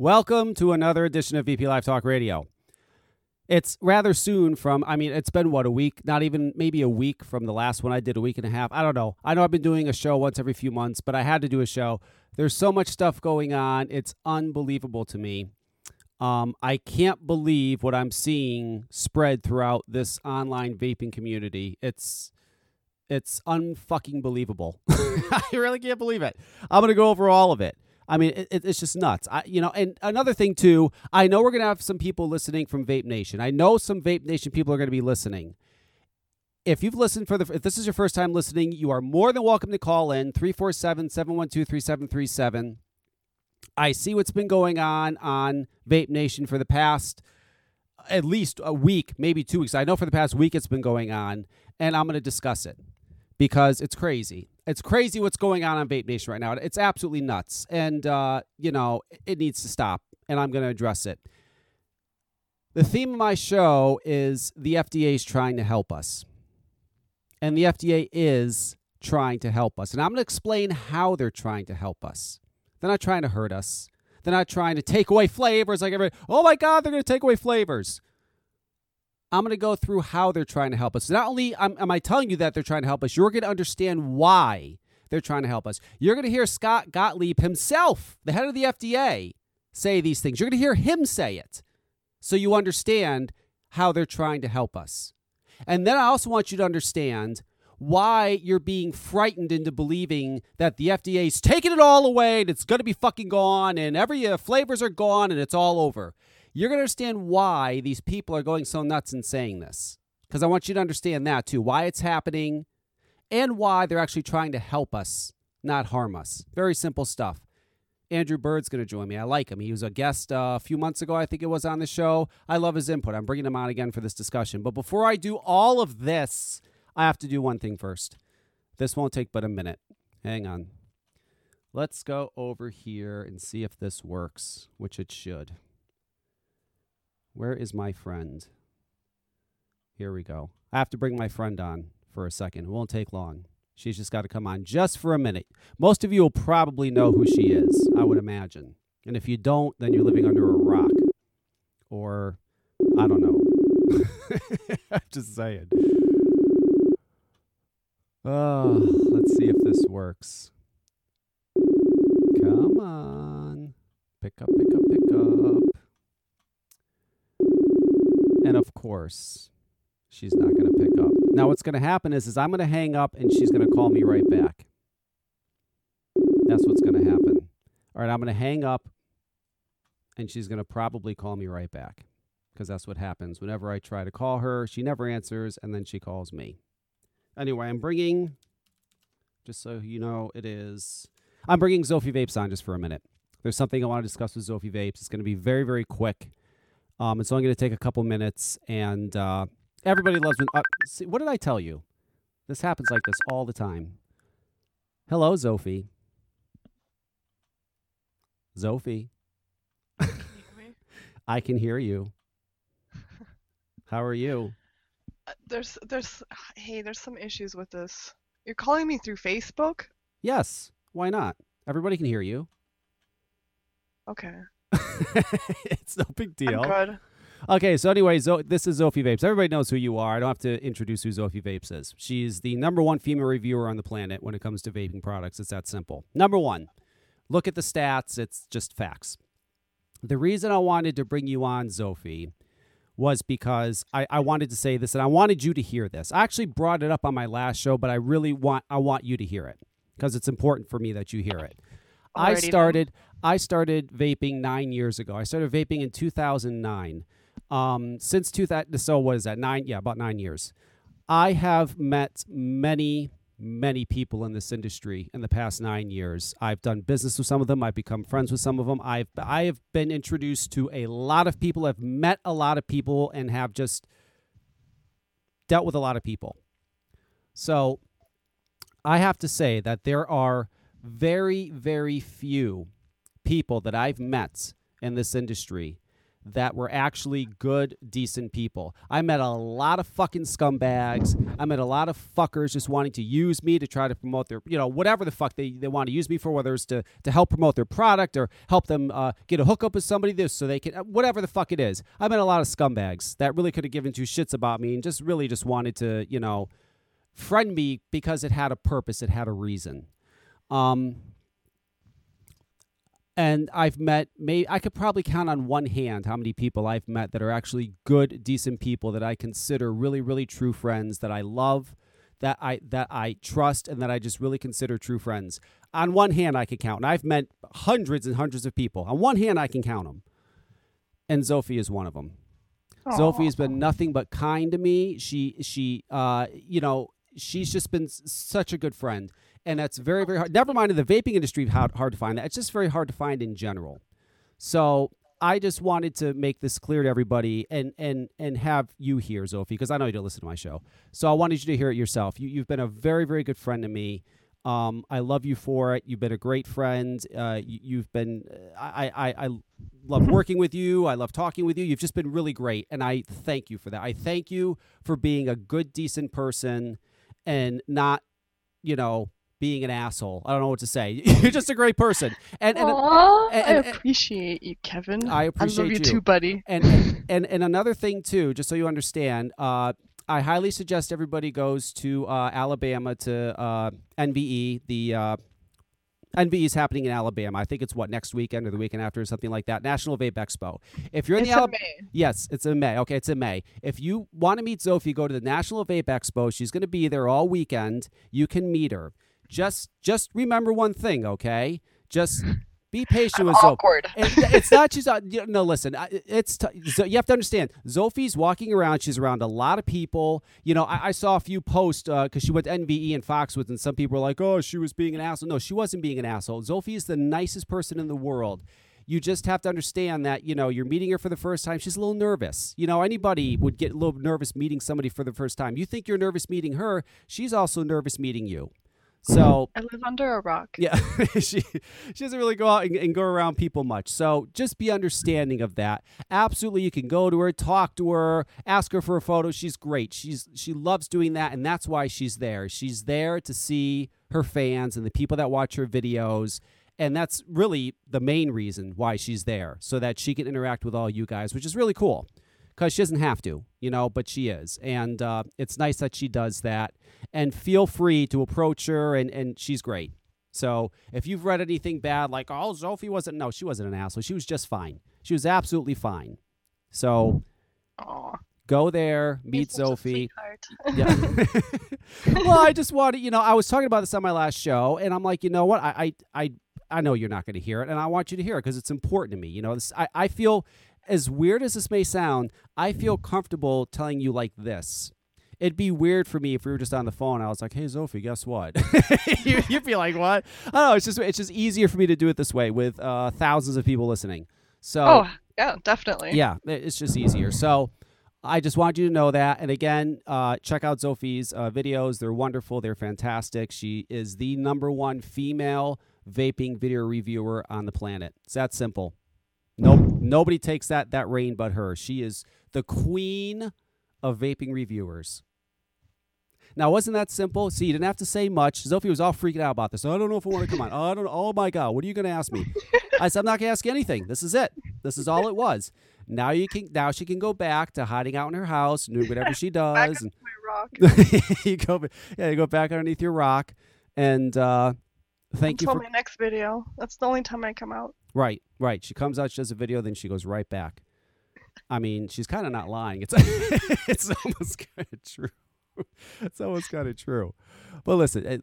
Welcome to another edition of VP Live Talk Radio. It's rather soon from, I mean, it's been what, a week? Not even maybe a week from the last one I did, a week and a half. I don't know. I know I've been doing a show once every few months, but I had to do a show. There's so much stuff going on. It's unbelievable to me. Um, I can't believe what I'm seeing spread throughout this online vaping community. It's it's unfucking believable. I really can't believe it. I'm gonna go over all of it. I mean, it, it's just nuts. I, you know, and another thing too. I know we're gonna have some people listening from Vape Nation. I know some Vape Nation people are gonna be listening. If you've listened for the, if this is your first time listening, you are more than welcome to call in 347 712 3737. I see what's been going on on Vape Nation for the past at least a week, maybe two weeks. I know for the past week it's been going on, and I'm going to discuss it because it's crazy. It's crazy what's going on on Vape Nation right now. It's absolutely nuts, and uh, you know it needs to stop, and I'm going to address it. The theme of my show is the FDA is trying to help us, and the FDA is trying to help us, and I'm going to explain how they're trying to help us. They're not trying to hurt us. They're not trying to take away flavors like everybody. Oh my God, they're going to take away flavors. I'm going to go through how they're trying to help us. Not only am, am I telling you that they're trying to help us, you're going to understand why they're trying to help us. You're going to hear Scott Gottlieb himself, the head of the FDA, say these things. You're going to hear him say it so you understand how they're trying to help us. And then I also want you to understand why you're being frightened into believing that the FDA's taking it all away and it's going to be fucking gone and every uh, flavors are gone and it's all over. You're going to understand why these people are going so nuts and saying this. Because I want you to understand that too, why it's happening and why they're actually trying to help us, not harm us. Very simple stuff. Andrew Bird's going to join me. I like him. He was a guest uh, a few months ago, I think it was on the show. I love his input. I'm bringing him on again for this discussion. But before I do all of this, I have to do one thing first. This won't take but a minute. Hang on. Let's go over here and see if this works, which it should. Where is my friend? Here we go. I have to bring my friend on for a second. It won't take long. She's just got to come on just for a minute. Most of you will probably know who she is, I would imagine. And if you don't, then you're living under a rock. Or, I don't know. I'm just saying. Oh, let's see if this works. Come on. Pick up, pick up, pick up. And of course, she's not going to pick up. Now, what's going to happen is, is I'm going to hang up and she's going to call me right back. That's what's going to happen. All right, I'm going to hang up and she's going to probably call me right back because that's what happens. Whenever I try to call her, she never answers and then she calls me. Anyway, I'm bringing, just so you know, it is, I'm bringing Zophie Vapes on just for a minute. There's something I want to discuss with Zophie Vapes. It's going to be very, very quick. Um, So I'm going to take a couple minutes, and uh, everybody loves me. Uh, see, what did I tell you? This happens like this all the time. Hello, Zophie. Zophie. I can hear you. How are you? Uh, There's, there's, hey, there's some issues with this. You're calling me through Facebook? Yes. Why not? Everybody can hear you. Okay. it's no big deal. Okay, so anyway, Zo- this is Zophie Vapes. Everybody knows who you are. I don't have to introduce who Zophie Vapes is. She's the number one female reviewer on the planet when it comes to vaping products. It's that simple. Number one, look at the stats. It's just facts. The reason I wanted to bring you on, Zophie, was because I, I wanted to say this and I wanted you to hear this. I actually brought it up on my last show, but I really want I want you to hear it because it's important for me that you hear it. I started. I started vaping nine years ago. I started vaping in 2009. Um, since 2000, so what is that? Nine? Yeah, about nine years. I have met many, many people in this industry in the past nine years. I've done business with some of them. I've become friends with some of them. I've I have been introduced to a lot of people. I've met a lot of people and have just dealt with a lot of people. So I have to say that there are very, very few people that I've met in this industry that were actually good, decent people. I met a lot of fucking scumbags. I met a lot of fuckers just wanting to use me to try to promote their, you know, whatever the fuck they, they want to use me for, whether it's to, to help promote their product or help them uh, get a hookup with somebody this so they can, uh, whatever the fuck it is. I met a lot of scumbags that really could have given two shits about me and just really just wanted to, you know, friend me because it had a purpose, it had a reason. Um, and I've met may I could probably count on one hand how many people I've met that are actually good, decent people that I consider really, really true friends that I love, that I that I trust, and that I just really consider true friends. On one hand, I can count, and I've met hundreds and hundreds of people. On one hand, I can count them, and Sophie is one of them. Sophie has been nothing but kind to me. She she uh you know she's just been such a good friend and that's very very hard never mind in the vaping industry hard, hard to find that it's just very hard to find in general so i just wanted to make this clear to everybody and and and have you here Zophie, because i know you don't listen to my show so i wanted you to hear it yourself you, you've been a very very good friend to me um, I love you for it. You've been a great friend. Uh, you, you've been, I, I, I love working with you. I love talking with you. You've just been really great. And I thank you for that. I thank you for being a good, decent person and not, you know, being an asshole. I don't know what to say. You're just a great person. And and Aw, and- I and- appreciate you, Kevin. I appreciate I love you, you. too, buddy. and, and and another thing too, just so you understand, uh, I highly suggest everybody goes to uh, Alabama to uh, NVE. The uh, NVE is happening in Alabama. I think it's what next weekend or the weekend after, or something like that. National Vape Expo. If you're in It's the Alabama, Yes, it's in May. Okay, it's in May. If you want to meet Zophie, go to the National Vape Expo. She's going to be there all weekend. You can meet her. Just just remember one thing, okay? Just be patient I'm with awkward. It- it's not just uh, you- no listen it's t- you have to understand Zophie's walking around she's around a lot of people. You know I, I saw a few posts because she went to NVE and Foxwoods and some people were like oh she was being an asshole. No she wasn't being an asshole. Zophie is the nicest person in the world. You just have to understand that you know you're meeting her for the first time she's a little nervous. You know anybody would get a little nervous meeting somebody for the first time. You think you're nervous meeting her she's also nervous meeting you so I live under a rock. yeah, she she doesn't really go out and, and go around people much. So just be understanding of that. Absolutely, you can go to her, talk to her, ask her for a photo. She's great. She's she loves doing that, and that's why she's there. She's there to see her fans and the people that watch her videos. And that's really the main reason why she's there, so that she can interact with all you guys, which is really cool because she doesn't have to, you know, but she is. And uh, it's nice that she does that. And feel free to approach her, and, and she's great. So if you've read anything bad, like, oh, Sophie wasn't, no, she wasn't an asshole. She was just fine. She was absolutely fine. So Aw, go there, meet you're such a Sophie. Yeah. well, I just wanted, you know, I was talking about this on my last show, and I'm like, you know what? I, I, I, I know you're not going to hear it, and I want you to hear it because it's important to me. You know, this, I, I feel, as weird as this may sound, I feel comfortable telling you like this. It'd be weird for me if we were just on the phone. I was like, "Hey, Sophie, guess what?" You- You'd be like, "What?" I don't know. It's just it's just easier for me to do it this way with uh, thousands of people listening. So Oh, yeah, definitely. yeah, it's just easier. So I just want you to know that. And again, uh, check out Sophie's uh, videos. They're wonderful. They're fantastic. She is the number one female vaping video reviewer on the planet. It's that simple. Nope, nobody takes that that reign but her. She is the queen of vaping reviewers. Now, wasn't that simple? See, you didn't have to say much. Sophie was all freaking out about this. I don't know if I want to come on. I don't. Oh my god, what are you going to ask me? I said, I'm not going to ask you anything. This is it. This is all it was. Now you can. Now she can go back to hiding out in her house, and doing whatever she Back does. my rock. and you go. Yeah, you go back underneath your rock, and uh, thank you Until for. my next video. That's the only time I come out. Right, right. She comes out, she does a video, then she goes right back. I mean, she's kind of not lying. It's it's almost kind of true. It's almost kind of true. But listen, uh,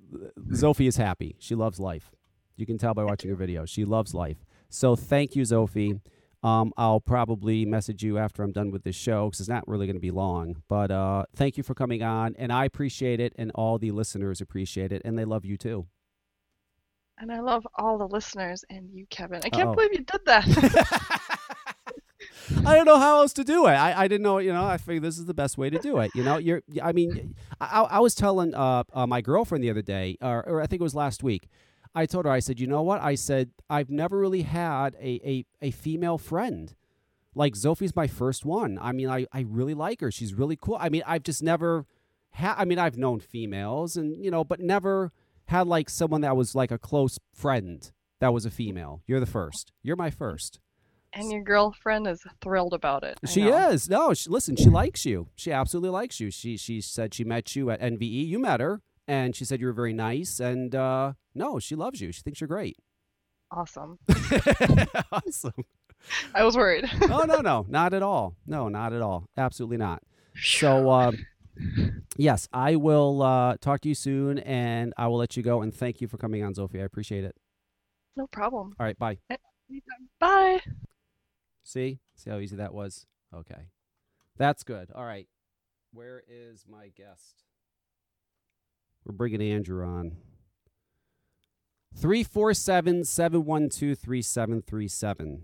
Zophie is happy. She loves life. You can tell by watching her video. She loves life. So thank you, Zophie. Um, I'll probably message you after I'm done with this show because it's not really going to be long. But uh, thank you for coming on, and I appreciate it, and all the listeners appreciate it, and they love you too. And I love all the listeners and you, Kevin. I can't Uh-oh. believe you did that. I don't know how else to do it. I, I didn't know, you know, I figured this is the best way to do it. You know, you're, I mean, I, I was telling uh, uh, my girlfriend the other day, or, or I think it was last week. I told her, I said, you know what? I said, I've never really had a, a, a female friend. like Sophie's my first one. I mean, I, I really like her. She's really cool. I mean, I've just never had, I mean, I've known females and, you know, but never had like someone that was like a close friend that was a female. You're the first. You're my first. And your girlfriend is thrilled about it. I She know. is. No, she, listen, she likes you. She absolutely likes you. She she said she met you at NVE. You met her, and she said you were very nice. And uh, no, she loves you. She thinks you're great. Awesome. awesome. I was worried. Oh no, no, not at all. No, not at all. Absolutely not. So, uh, yes, I will uh, talk to you soon, and I will let you go. And thank you for coming on, Sophie. I appreciate it. no problem. All right, bye. Bye. See, see how easy that was. Okay, that's good. All right, where is my guest? We're bringing Andrew on. 347 712 3737.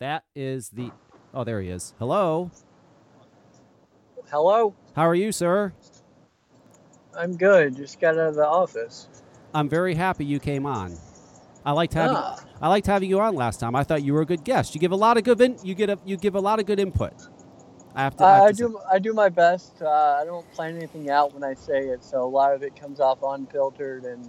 That is the. Oh, there he is. Hello. Hello, How are you, sir? I'm good. Just got out of the office. I'm very happy you came on. I liked having Ah. I liked having you on last time. I thought you were a good guest. You give a lot of good in, you get a, you give a lot of good input. I have to. I, have to do I do my best. Uh, I don't plan anything out when I say it, so a lot of it comes off unfiltered and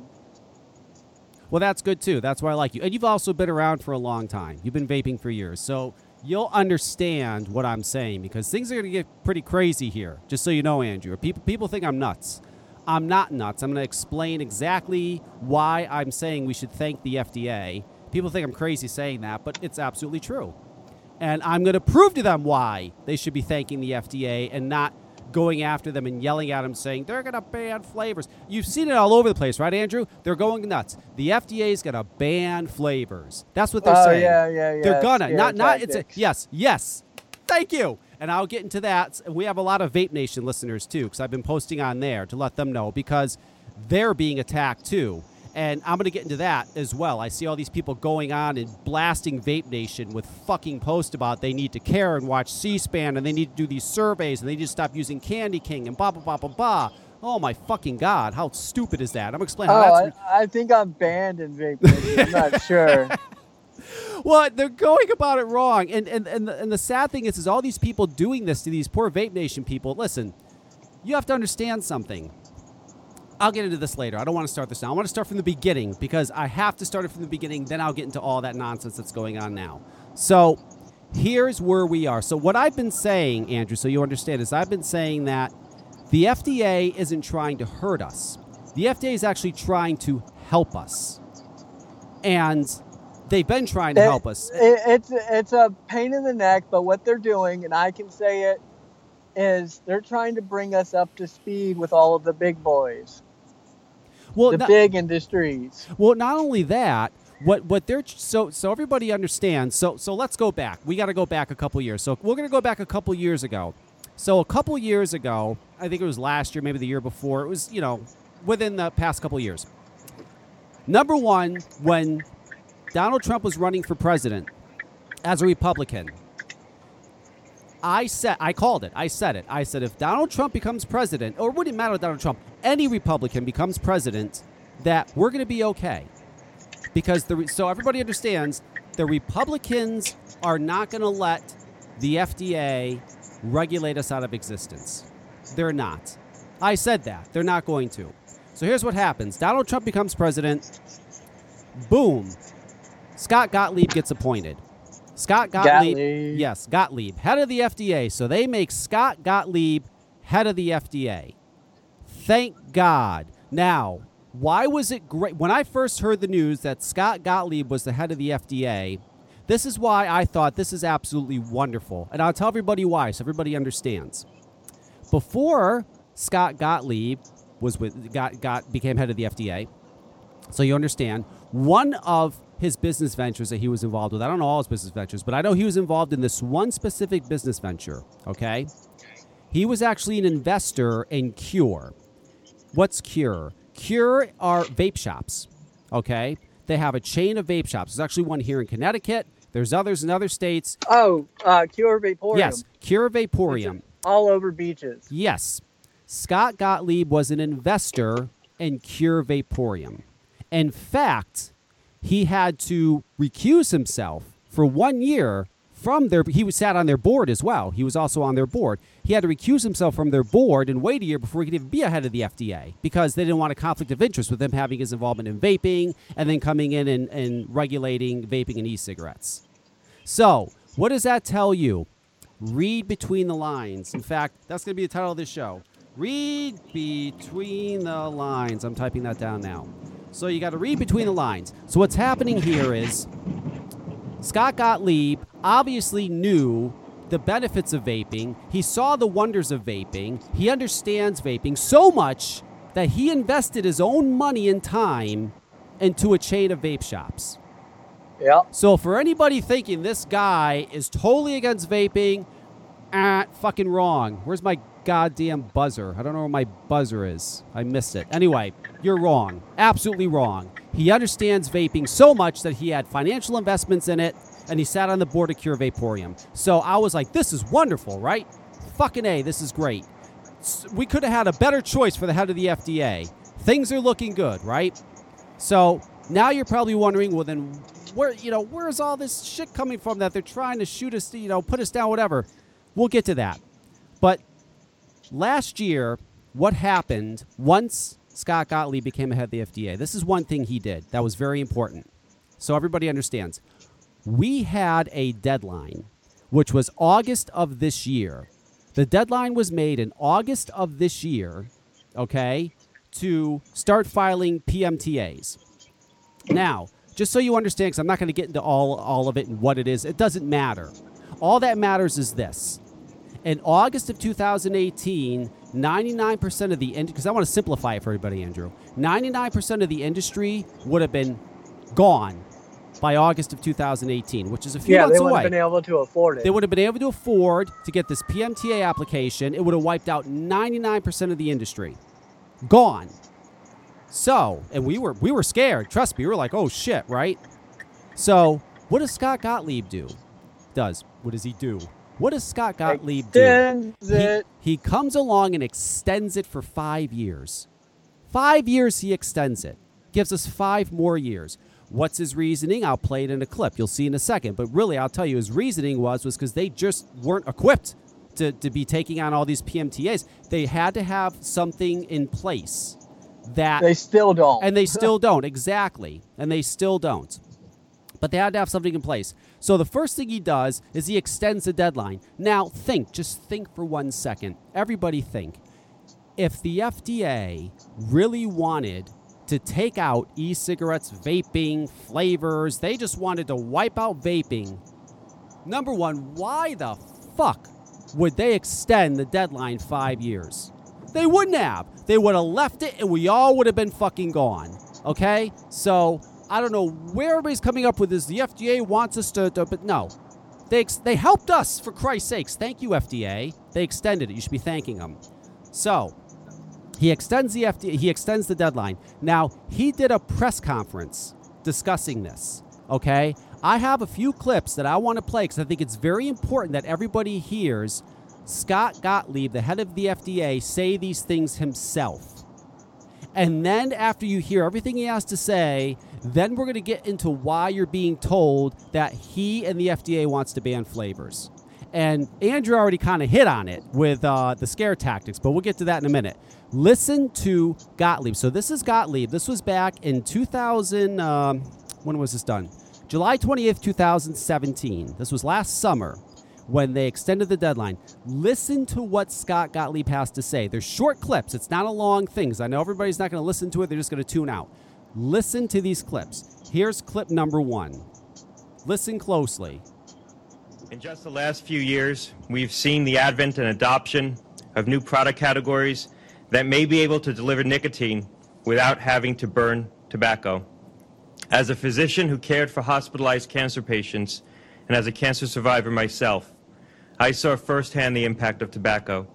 Well, that's good too. That's why I like you. And you've also been around for a long time. You've been vaping for years. So you'll understand what I'm saying because things are going to get pretty crazy here. Just so you know, Andrew. People people think I'm nuts. I'm not nuts. I'm going to explain exactly why I'm saying we should thank the FDA. People think I'm crazy saying that, but it's absolutely true. And I'm going to prove to them why they should be thanking the FDA and not going after them and yelling at them saying they're going to ban flavors. You've seen it all over the place, right, Andrew? They're going nuts. The FDA is going to ban flavors. That's what they're oh saying. yeah, yeah, yeah. They're gonna not not it's a, yes yes. Thank you. And I'll get into that. We have a lot of Vape Nation listeners too, because I've been posting on there to let them know because they're being attacked too. And I'm going to get into that as well. I see all these people going on and blasting Vape Nation with fucking posts about they need to care and watch C-SPAN and they need to do these surveys and they need to stop using Candy King and blah blah blah blah blah. Oh my fucking god! How stupid is that? I'm explaining. how Oh, that's I, I think I'm banned in vape. Nation. I'm not sure. Well, they're going about it wrong, and and and the, and the sad thing is, is all these people doing this to these poor Vape Nation people. Listen, you have to understand something. I'll get into this later. I don't want to start this now. I want to start from the beginning because I have to start it from the beginning. Then I'll get into all that nonsense that's going on now. So here's where we are. So what I've been saying, Andrew, so you understand, is I've been saying that the FDA isn't trying to hurt us. The FDA is actually trying to help us, and they've been trying to It- help us. It, it's it's a pain in the neck, but what they're doing, and I can say it, is they're trying to bring us up to speed with all of the big boys, Well, the not, big industries. well, not only that, what what they're so so everybody understands. So so let's go back. We got to go back a couple years. So we're gonna go back a couple years ago. So a couple years ago, I think it was last year, maybe the year before. It was you know within the past couple years. Number one, when Donald Trump was running for president as a Republican, I said I called it. I said it. I said if Donald Trump becomes president, or it wouldn't matter with Donald Trump, any Republican becomes president, that we're going to be okay. Because the so everybody understands the Republicans are not going to let the FDA regulate us out of existence. They're not. I said that. They're not going to. So here's what happens. Donald Trump becomes president. Boom. Scott Gottlieb gets appointed. Scott Gottlieb, Gottlieb. yes, Gottlieb, head of the FDA. So they make Scott Gottlieb head of the FDA. Thank God. Now, why was it great? When I first heard the news that Scott Gottlieb was the head of the FDA, this is why I thought this is absolutely wonderful. And I'll tell everybody why so everybody understands. Before Scott Gottlieb was with got, got became head of the FDA, so you understand, one of his business ventures that he was involved with, I don't know all his business ventures, but I know he was involved in this one specific business venture, okay? He was actually an investor in Kure. What's Kure? Kure are vape shops, okay? They have a chain of vape shops. There's actually one here in Connecticut. There's others in other states. Oh, uh, Kure Vaporium. Yes, Kure Vaporium. All over beaches. Yes. Scott Gottlieb was an investor in Kure Vaporium. In fact, he had to recuse himself for one year from their he was sat on their board as well. He was also on their board. He had to recuse himself from their board and wait a year before he could even be ahead of the FDA because they didn't want a conflict of interest with him having his involvement in vaping and then coming in and, and regulating vaping and e-cigarettes. So, what does that tell you? Read between the lines. In fact, that's going to be the title of this show. Read between the lines. I'm typing that down now. So you got to read between the lines. So what's happening here is Scott Gottlieb obviously knew the benefits of vaping. He saw the wonders of vaping. He understands vaping so much that he invested his own money and time into a chain of vape shops. Yeah. So for anybody thinking this guy is totally against vaping, fucking wrong. Where's my goddamn buzzer? I don't know where my buzzer is. I missed it. Anyway, you're wrong. Absolutely wrong. He understands vaping so much that he had financial investments in it, and he sat on the board of Kure Vaporium. So I was like, this is wonderful, right? Fucking A, this is great. We could have had a better choice for the head of the FDA. Things are looking good, right? So now you're probably wondering, well, then where you know where's all this shit coming from that they're trying to shoot us, you know, put us down, whatever. We'll get to that. But last year, what happened once Scott Gottlieb became a head of the FDA? This is one thing he did that was very important. So everybody understands. We had a deadline, which was August of this year. The deadline was made in August of this year, okay, to start filing PMTAs. Now, just so you understand, because I'm not going to get into all, all of it and what it is, it doesn't matter. All that matters is this. In August of 2018, 99% of the industry, because I want to simplify it for everybody, Andrew, 99% of the industry would have been gone by August of 2018, which is a few Yeah, months they would away. have been able to afford it. They would have been able to afford to get this PMTA application. It would have wiped out 99% of the industry. Gone. So, and we were we were scared. Trust me, we were like, "Oh shit," right? So, what does Scott Gottlieb do? Does what does he do? What does Scott Gottlieb do? Extends He, he comes along and extends it for five years. Five years he extends it. Gives us five more years. What's his reasoning? I'll play it in a clip. You'll see in a second. But really, I'll tell you, his reasoning was was because they just weren't equipped to, to be taking on all these PMTAs. They had to have something in place that They still don't. and they still don't exactly and they still don't but they had to have something in place so the first thing he does is he extends the deadline now think just think for one second everybody think if the fda really wanted to take out e-cigarettes vaping flavors they just wanted to wipe out vaping number one why the fuck would they extend the deadline five years they wouldn't have. They would have left it and we all would have been fucking gone. Okay? So I don't know where everybody's coming up with this. The FDA wants us to, to but no. They, ex- they helped us, for Christ's sakes. Thank you, FDA. They extended it. You should be thanking them. So he extends the FDA, he extends the deadline. Now, he did a press conference discussing this. Okay? I have a few clips that I want to play because I think it's very important that everybody hears Scott Gottlieb, the head of the FDA, say these things himself. And then after you hear everything he has to say, then we're going to get into why you're being told that he and the FDA wants to ban flavors. And Andrew already kind of hit on it with uh, the scare tactics, but we'll get to that in a minute. Listen to Gottlieb. So this is Gottlieb. This was back in 2000. Um, when was this done? July 28th, 2017. This was last summer when they extended the deadline. Listen to what Scott Gottlieb has to say. They're short clips. It's not a long thing. I know everybody's not going to listen to it. They're just going to tune out. Listen to these clips. Here's clip number one. Listen closely. In just the last few years, we've seen the advent and adoption of new product categories that may be able to deliver nicotine without having to burn tobacco. As a physician who cared for hospitalized cancer patients and as a cancer survivor myself, I saw firsthand the impact of tobacco.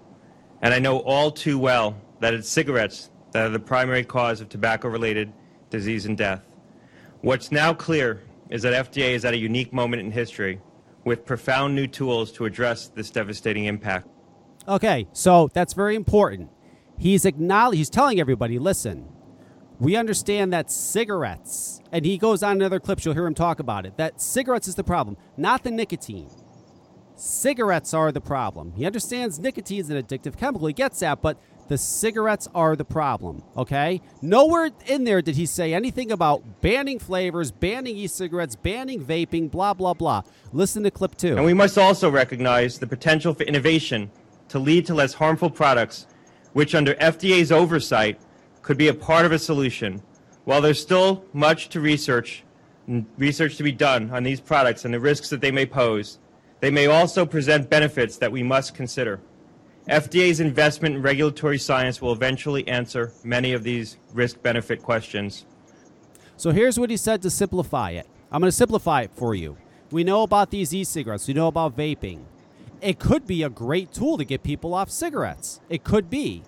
And I know all too well that it's cigarettes that are the primary cause of tobacco related disease and death. What's now clear is that FDA is at a unique moment in history with profound new tools to address this devastating impact. Okay, so that's very important. He's acknowledge he's telling everybody, listen, we understand that cigarettes, and he goes on in other clips, you'll hear him talk about it, that cigarettes is the problem, not the nicotine. cigarettes are the problem. He understands nicotine is an addictive chemical. He gets that, but the cigarettes are the problem, okay? Nowhere in there did he say anything about banning flavors, banning e cigarettes, banning vaping, blah, blah, blah. Listen to clip two. And we must also recognize the potential for innovation to lead to less harmful products, which, under FDA's oversight, could be a part of a solution. While there's still much to research, research to be done on these products and the risks that they may pose, they may also present benefits that we must consider. FDA's investment in regulatory science will eventually answer many of these risk benefit questions. So here's what he said to simplify it. I'm going to simplify it for you. We know about these e cigarettes, we know about vaping. It could be a great tool to get people off cigarettes. It could be.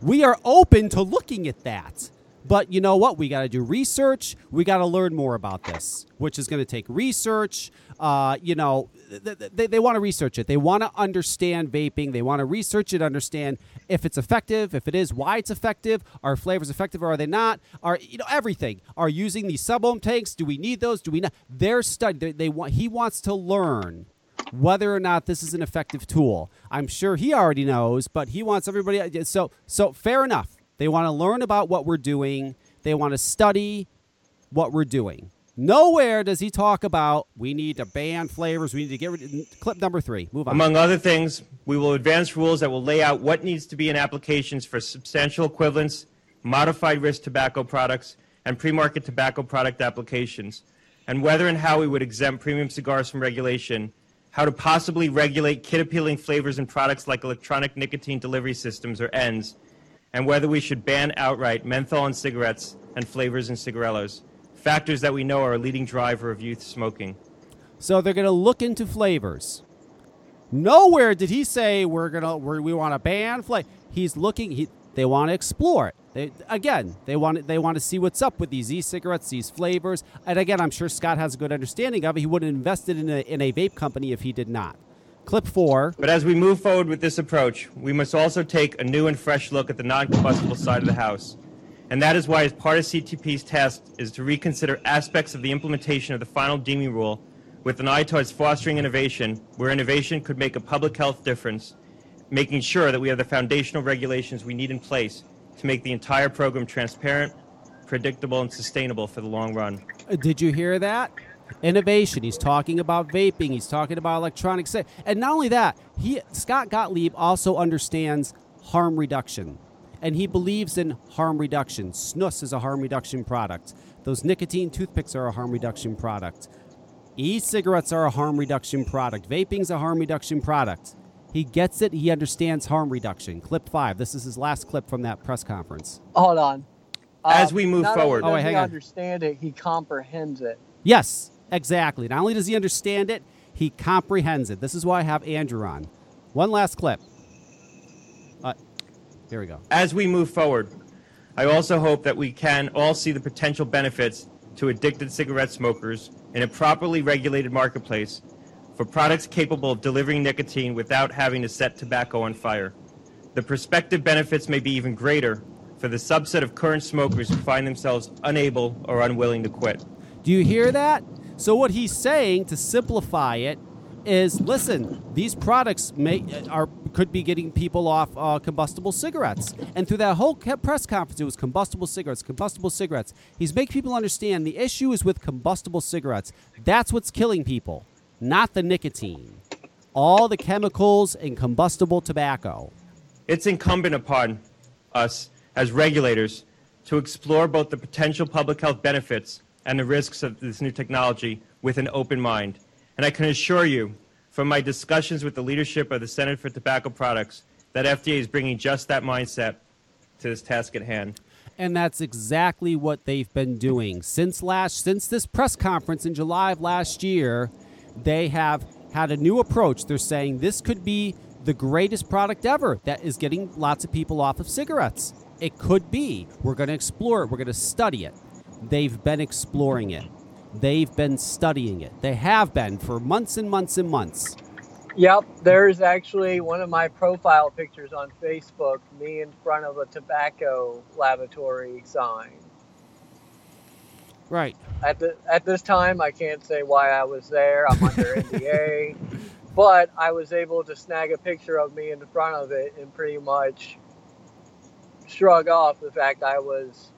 We are open to looking at that. But you know what? We got to do research. We got to learn more about this, which is going to take research. Uh, you know, they, they want to research it. They want to understand vaping. They want to research it, understand if it's effective, if it is, why it's effective. Are flavors effective or are they not? Are you know everything? Are using these sub-ohm tanks? Do we need those? Do we not? Their study. They, they want. He wants to learn whether or not this is an effective tool. I'm sure he already knows, but he wants everybody. So so fair enough. They want to learn about what we're doing. They want to study what we're doing. Nowhere does he talk about we need to ban flavors. We need to get rid of clip number three. Move on. Among other things, we will advance rules that will lay out what needs to be in applications for substantial equivalence, modified risk tobacco products, and pre-market tobacco product applications, and whether and how we would exempt premium cigars from regulation, how to possibly regulate kid-appealing flavors and products like electronic nicotine delivery systems or ENDS, and whether we should ban outright menthol in cigarettes and flavors in cigarillos factors that we know are a leading driver of youth smoking. So they're going to look into flavors. Nowhere did he say we're gonna we're, we want to ban flavor. He's looking. He, they want to explore it. They, again, they want they want to see what's up with these e-cigarettes, these flavors. And again, I'm sure Scott has a good understanding of it. He wouldn't have invested in a, in a vape company if he did not. Clip four. But as we move forward with this approach, we must also take a new and fresh look at the non-combustible side of the house. And that is why, as part of CTP's task, is to reconsider aspects of the implementation of the final deeming rule with an eye towards fostering innovation, where innovation could make a public health difference, making sure that we have the foundational regulations we need in place to make the entire program transparent, predictable, and sustainable for the long run. Did you hear that? Innovation. He's talking about vaping. He's talking about electronic And not only that, he Scott Gottlieb also understands harm reduction and he believes in harm reduction. Snus is a harm reduction product. Those nicotine toothpicks are a harm reduction product. E cigarettes are a harm reduction product. Vaping's a harm reduction product. He gets it. He understands harm reduction. Clip five. This is his last clip from that press conference. Hold on. As um, we move forward, oh, wait, hang he on. understand it. He comprehends it. Yes, exactly. Not only does he understand it, he comprehends it. This is why I have Andrew on. One last clip. Uh, Here we go. As we move forward, I also hope that we can all see the potential benefits to addicted cigarette smokers in a properly regulated marketplace for products capable of delivering nicotine without having to set tobacco on fire. The prospective benefits may be even greater for the subset of current smokers who find themselves unable or unwilling to quit. Do you hear that? So, what he's saying to simplify it is listen, these products may are could be getting people off uh, combustible cigarettes. And through that whole press conference, it was combustible cigarettes, combustible cigarettes. He's making people understand the issue is with combustible cigarettes. That's what's killing people, not the nicotine. All the chemicals in combustible tobacco. It's incumbent upon us as regulators to explore both the potential public health benefits and the risks of this new technology with an open mind. And I can assure you from my discussions with the leadership of the Center for Tobacco Products that FDA is bringing just that mindset to this task at hand. And that's exactly what they've been doing since last since this press conference in July of last year. They have had a new approach. They're saying this could be the greatest product ever that is getting lots of people off of cigarettes. It could be. We're going to explore it. We're going to study it. They've been exploring it. They've been studying it. They have been for months and months and months. Yep, there's actually one of my profile pictures on Facebook, me in front of a tobacco laboratory sign. Right. At the at this time, I can't say why I was there. I'm under NDA. but I was able to snag a picture of me in the front of it and pretty much shrug off the fact I was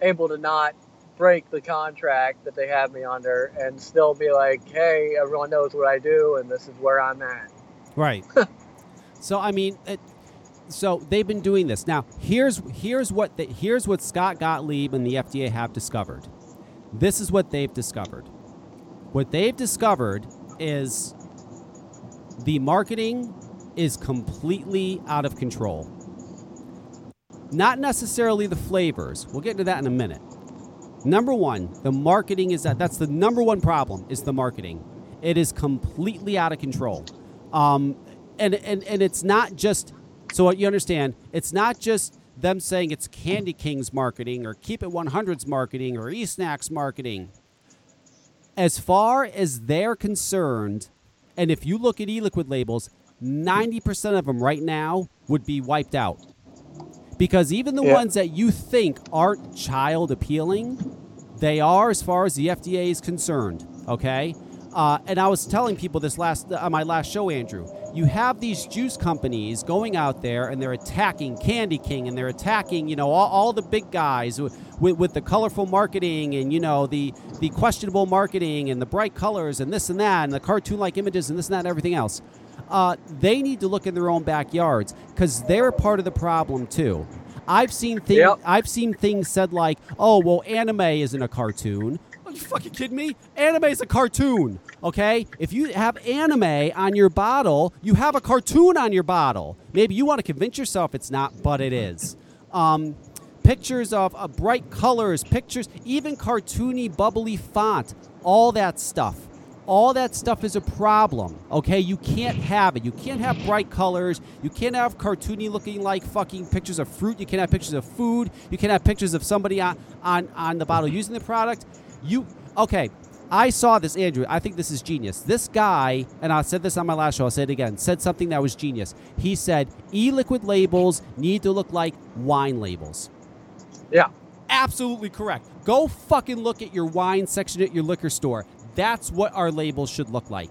able to not break the contract that they have me under and still be like, hey, everyone knows what I do and this is where I'm at. Right. so I mean, it, so they've been doing this. Now, here's here's what the, here's what Scott Gottlieb and the FDA have discovered. This is what they've discovered. What they've discovered is the marketing is completely out of control. Not necessarily the flavors. We'll get into that in a minute. Number one, the marketing is that that's the number one problem is the marketing. It is completely out of control. Um, and, and, and it's not just, so what you understand, it's not just them saying it's Candy King's marketing or Keep It 100's marketing or eSnacks marketing. As far as they're concerned, and if you look at e-liquid labels, 90% of them right now would be wiped out. Because even the Yeah. ones that you think aren't child appealing, they are as far as the FDA is concerned. Okay, uh, and I was telling people this last on my last show, Andrew. You have these juice companies going out there and they're attacking Candy King and they're attacking, you know, all, all the big guys with, with, with the colorful marketing and you know the the questionable marketing and the bright colors and this and that and the cartoon-like images and this and that and everything else. Uh, they need to look in their own backyards because they're part of the problem too. I've seen things. Yep. I've seen things said like, "Oh, well, anime isn't a cartoon." Are you fucking kidding me? Anime is a cartoon. Okay, if you have anime on your bottle, you have a cartoon on your bottle. Maybe you want to convince yourself it's not, but it is. Um, pictures of uh, bright colors, pictures, even cartoony, bubbly font, all that stuff. All that stuff is a problem. Okay, you can't have it. You can't have bright colors. You can't have cartoony looking like fucking pictures of fruit. You can't have pictures of food. You can't have pictures of somebody on on, on the bottle using the product. You okay? I saw this, Andrew. I think this is genius. This guy, and I said this on my last show. I'll say it again. Said something that was genius. He said e-liquid labels need to look like wine labels Yeah. absolutely correct. Go fucking look at your wine section at your liquor store. That's what our labels should look like,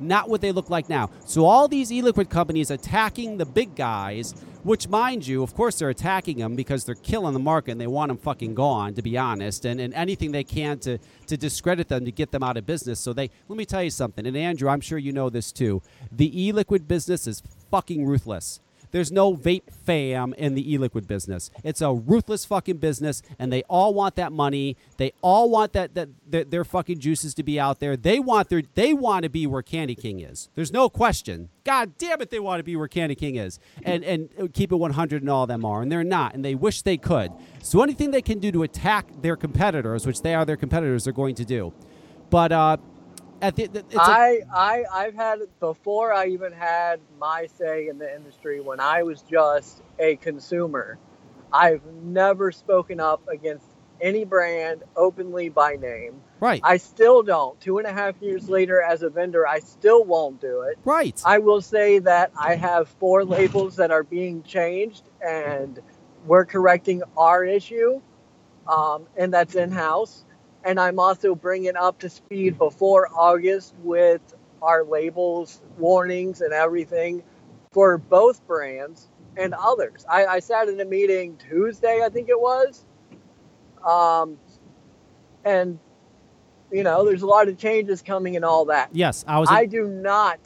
not what they look like now. So all these e-liquid companies attacking the big guys, which mind you, of course they're attacking them because they're killing the market and they want them fucking gone, to be honest, and, and anything they can to to discredit them to get them out of business. So they let me tell you something, and Andrew, I'm sure you know this too. The e-liquid business is fucking ruthless. There's no vape fam in the e-liquid business. It's a ruthless fucking business, and they all want that money. They all want that that, that their fucking juices to be out there. They want their they want to be where Candy King is. There's no question. God damn it, they want to be where Candy King is, and and keep it 100 and all of them are, and they're not, and they wish they could. So anything they can do to attack their competitors, which they are their competitors, they're going to do. But uh, at the, it's a- I, I I've had before I even had my say in the industry when I was just a consumer. I've never spoken up against any brand openly by name. right, I still don't. Two and a half years later, as a vendor, I still won't do it. right. I will say that I have four labels that are being changed, and we're correcting our issue, um, and that's in house. And I'm also bringing up to speed before August with our labels, warnings, and everything for both brands and others. I, I sat in a meeting Tuesday, I think it was, um, and you know, there's a lot of changes coming and all that. yes, I was. I do not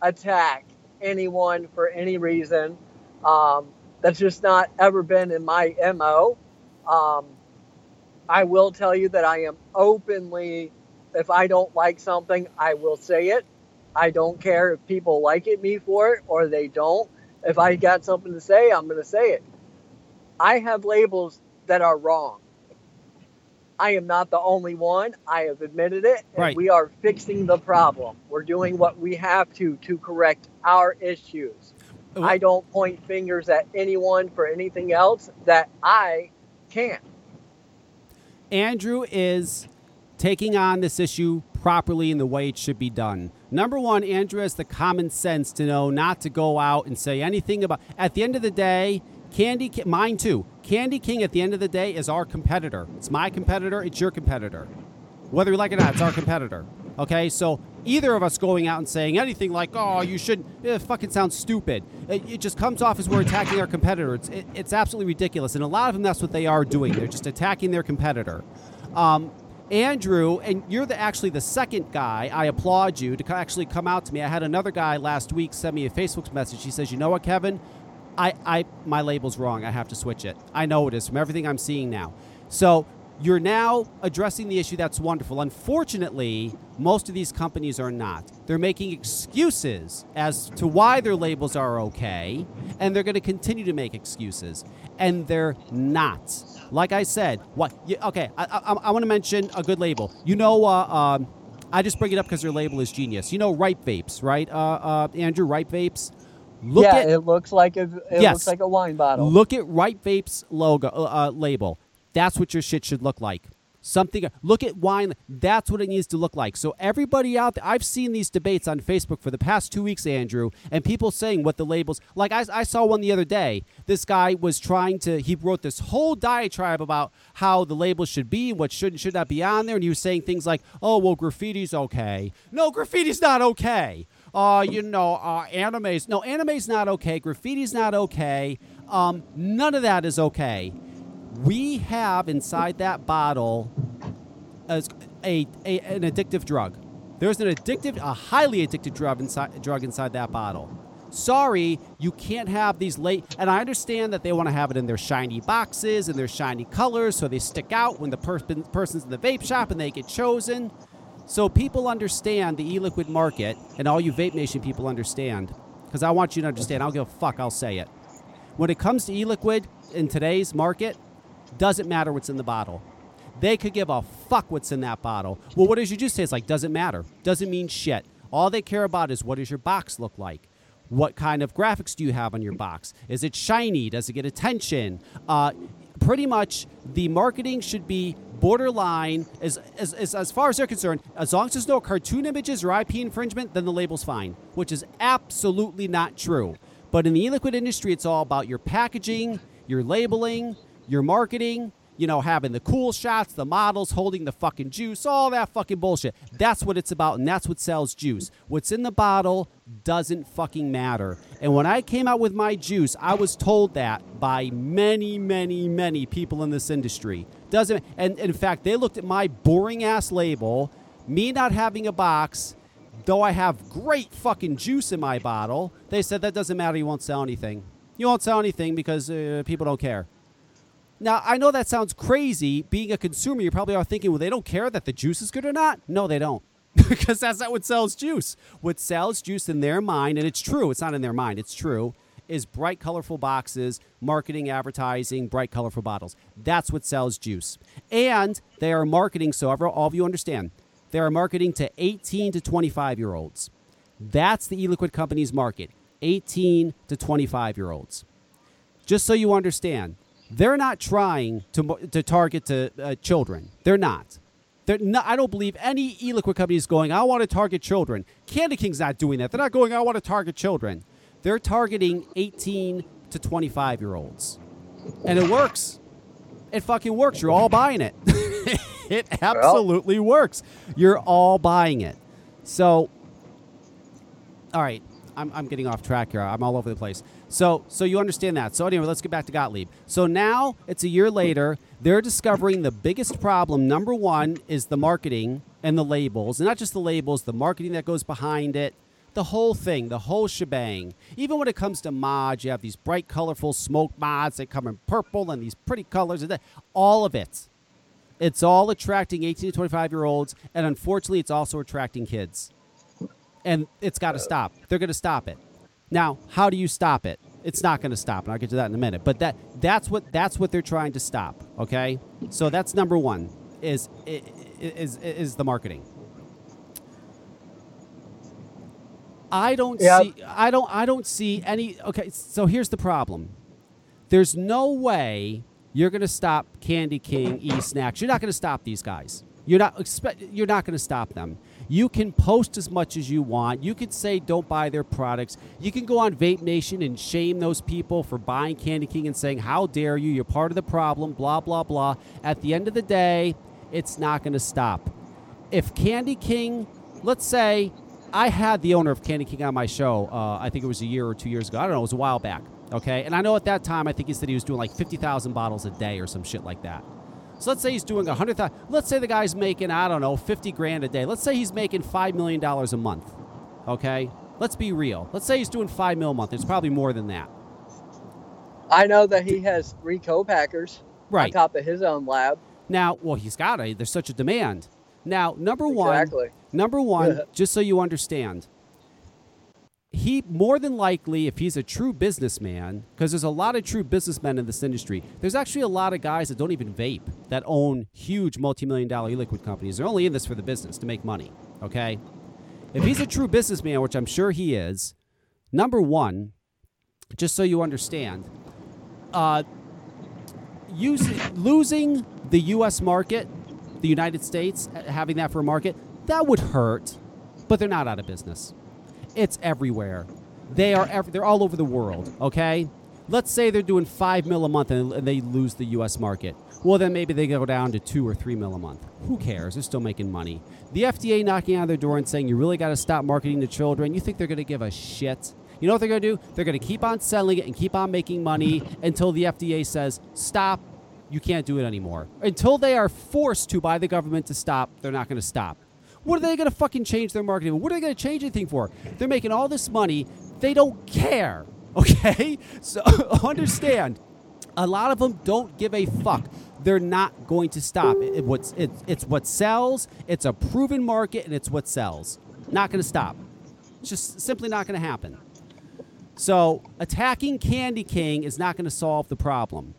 attack anyone for any reason. Um, that's just not ever been in my MO. Um, I will tell you that I am openly, if I don't like something, I will say it. I don't care if people like it me for it or they don't. If I got something to say, I'm going to say it. I have labels that are wrong. I am not the only one. I have admitted it. And Right. we are fixing the problem. We're doing what we have to to correct our issues. I don't point fingers at anyone for anything else that I can't. Andrew is taking on this issue properly in the way it should be done. Number one, Andrew has the common sense to know not to go out and say anything about. At the end of the day, Candy, mine too. Candy King, at the end of the day, is our competitor. It's my competitor. It's your competitor. Whether you like it or not, it's our competitor. Okay, so either of us going out and saying anything like, "Oh, you shouldn't," it fucking sounds stupid. It, it just comes off as we're attacking our competitor. It's it, it's absolutely ridiculous, and a lot of them that's what they are doing. They're just attacking their competitor. Um, Andrew, and you're the, actually the second guy. I applaud you to actually come out to me. I had another guy last week send me a Facebook message. He says, "You know what, Kevin? I, I my label's wrong. I have to switch it. I know it is from everything I'm seeing now." So you're now addressing the issue. That's wonderful. Unfortunately, most of these companies are not. They're making excuses as to why their labels are okay, and they're going to continue to make excuses, and they're not. Like I said, what? You, okay, I, I, I want to mention a good label. You know, uh, um, I just bring it up because their label is genius. You know, Ripe Vapes, right? Uh, uh, Andrew, Ripe Vapes. Look yeah, at it looks like a it Yes. looks like a wine bottle. Look at Ripe Vapes logo uh, uh, label. That's what your shit should look like. Something. Look at wine. That's what it needs to look like. So everybody out there, I've seen these debates on Facebook for the past two weeks, Andrew, and people saying what the labels. Like I, I saw one the other day. This guy was trying to. He wrote this whole diatribe about how the labels should be, what should and should not be on there, and he was saying things like, "Oh, well, graffiti's okay." No, graffiti's not okay. Uh, you know, uh, anime's no, anime's not okay. Graffiti's not okay. Um, none of that is okay. We have inside that bottle as a, a an addictive drug. There's an addictive, a highly addictive drug inside drug inside that bottle. Sorry, you can't have these late. And I understand that they want to have it in their shiny boxes and their shiny colors, so they stick out when the person person's in the vape shop and they get chosen. So people understand the e-liquid market, and all you Vape Nation people understand, because I want you to understand. I'll give a fuck. I'll say it. When it comes to e-liquid in today's market, doesn't matter what's in the bottle. They could give a fuck what's in that bottle. Well, what does your juice taste like? Doesn't matter. Doesn't mean shit. All they care about is what does your box look like? What kind of graphics do you have on your box? Is it shiny? Does it get attention? Uh, pretty much the marketing should be borderline as, as, as, as far as they're concerned as long as there's no cartoon images or ip infringement then the label's fine which is absolutely not true but in the e-liquid industry it's all about your packaging your labeling your marketing you know having the cool shots the models holding the fucking juice all that fucking bullshit. That's what it's about and that's what sells juice. What's in the bottle doesn't fucking matter. And when i came out with my juice i was told that by many many many people in this industry. Doesn't and in fact they looked at my boring ass label me not having a box though i have great fucking juice in my bottle they said that doesn't matter you won't sell anything. You won't sell anything because uh, people don't care now, I know that sounds crazy. Being a consumer, you probably are thinking, well, they don't care that the juice is good or not. No, they don't. because that's not what sells juice. What sells juice in their mind, and it's true, it's not in their mind, it's true, is bright, colorful boxes, marketing, advertising, bright, colorful bottles. That's what sells juice. And they are marketing, so all of you understand, they are marketing to 18 to 25 year olds. That's the e liquid company's market 18 to 25 year olds just so you understand, they're not trying to to target to uh, children. They're not. They're not. I don't believe any e-liquid company is going. I want to target children. Candy King's not doing that. They're not going. I want to target children. They're targeting 18 to 25 year olds, and it works. It fucking works. You're all buying it. it absolutely works. You're all buying it. So all right, I'm, I'm getting off track here. I'm all over the place. So so you understand that. So anyway, let's get back to Gottlieb. So now it's a year later. They're discovering the biggest problem. Number one is the marketing and the labels, and not just the labels, the marketing that goes behind it. The whole thing, the whole shebang. Even when it comes to mods, you have these bright, colorful smoke mods that come in purple and these pretty colors and that. All of it. It's all attracting 18 to 25 year olds, and unfortunately, it's also attracting kids and it's got to stop. They're going to stop it. Now, how do you stop it? It's not going to stop, and I'll get to that in a minute. But that that's what that's what they're trying to stop. Okay, so that's number one is is is the marketing. I don't Yeah. see I don't I don't see any okay, so here's the problem. There's no way you're going to stop Candy King E Snacks. You're not going to stop these guys. You're not expect you're not going to stop them. You can post as much as you want. You can say don't buy their products. You can go on Vape Nation and shame those people for buying Candy King and saying how dare you? You're part of the problem, blah blah blah. At the end of the day, it's not going to stop. If Candy King let's say I had the owner of Candy King on my show. Uh, I think it was a year or two years ago. I don't know. It was a while back. Okay, and I know at that time I think he said he was doing like fifty thousand bottles a day or some shit like that. So let's say he's doing a hundred thousand. Let's say the guy's making I don't know fifty grand a day. Let's say he's making five million dollars a month. Okay, let's be real. Let's say he's doing five mil a month. It's probably more than that. I know that he has three co-packers Right. on top of his own lab. Now, well, he's got it. There's such a demand. Now, number one, number one, just so you understand, he more than likely, if he's a true businessman, because there's a lot of true businessmen in this industry. There's actually a lot of guys that don't even vape that own huge multi-million dollar e-liquid companies. They're only in this for the business to make money. Okay, if he's a true businessman, which I'm sure he is, number one, just so you understand, uh, losing the U.S. market, the United States having that for a market, that would hurt. But they're not out of business. It's everywhere. They are. Ev- they're all over the world. Okay. Let's say they're doing five mil a month and and they lose the U.S. market. Well, then maybe they go down to two or three mil a month. Who cares? They're still making money. The FDA knocking on their door and saying you really got to stop marketing to children. You think they're going to give a shit? You know what they're going to do? They're going to keep on selling it and keep on making money until the FDA says stop. You can't do it anymore. Until they are forced to by the government to stop, they're not going to stop. What are they going to fucking change their marketing? What are they going to change anything for? They're making all this money. They don't care. Okay? So understand. A lot of them don't give a fuck. They're not going to stop. It, it- it, it's what sells. It's a proven market, and it's what sells. Not going to stop. It's just simply not going to happen. So attacking Candy King is not going to solve the problem.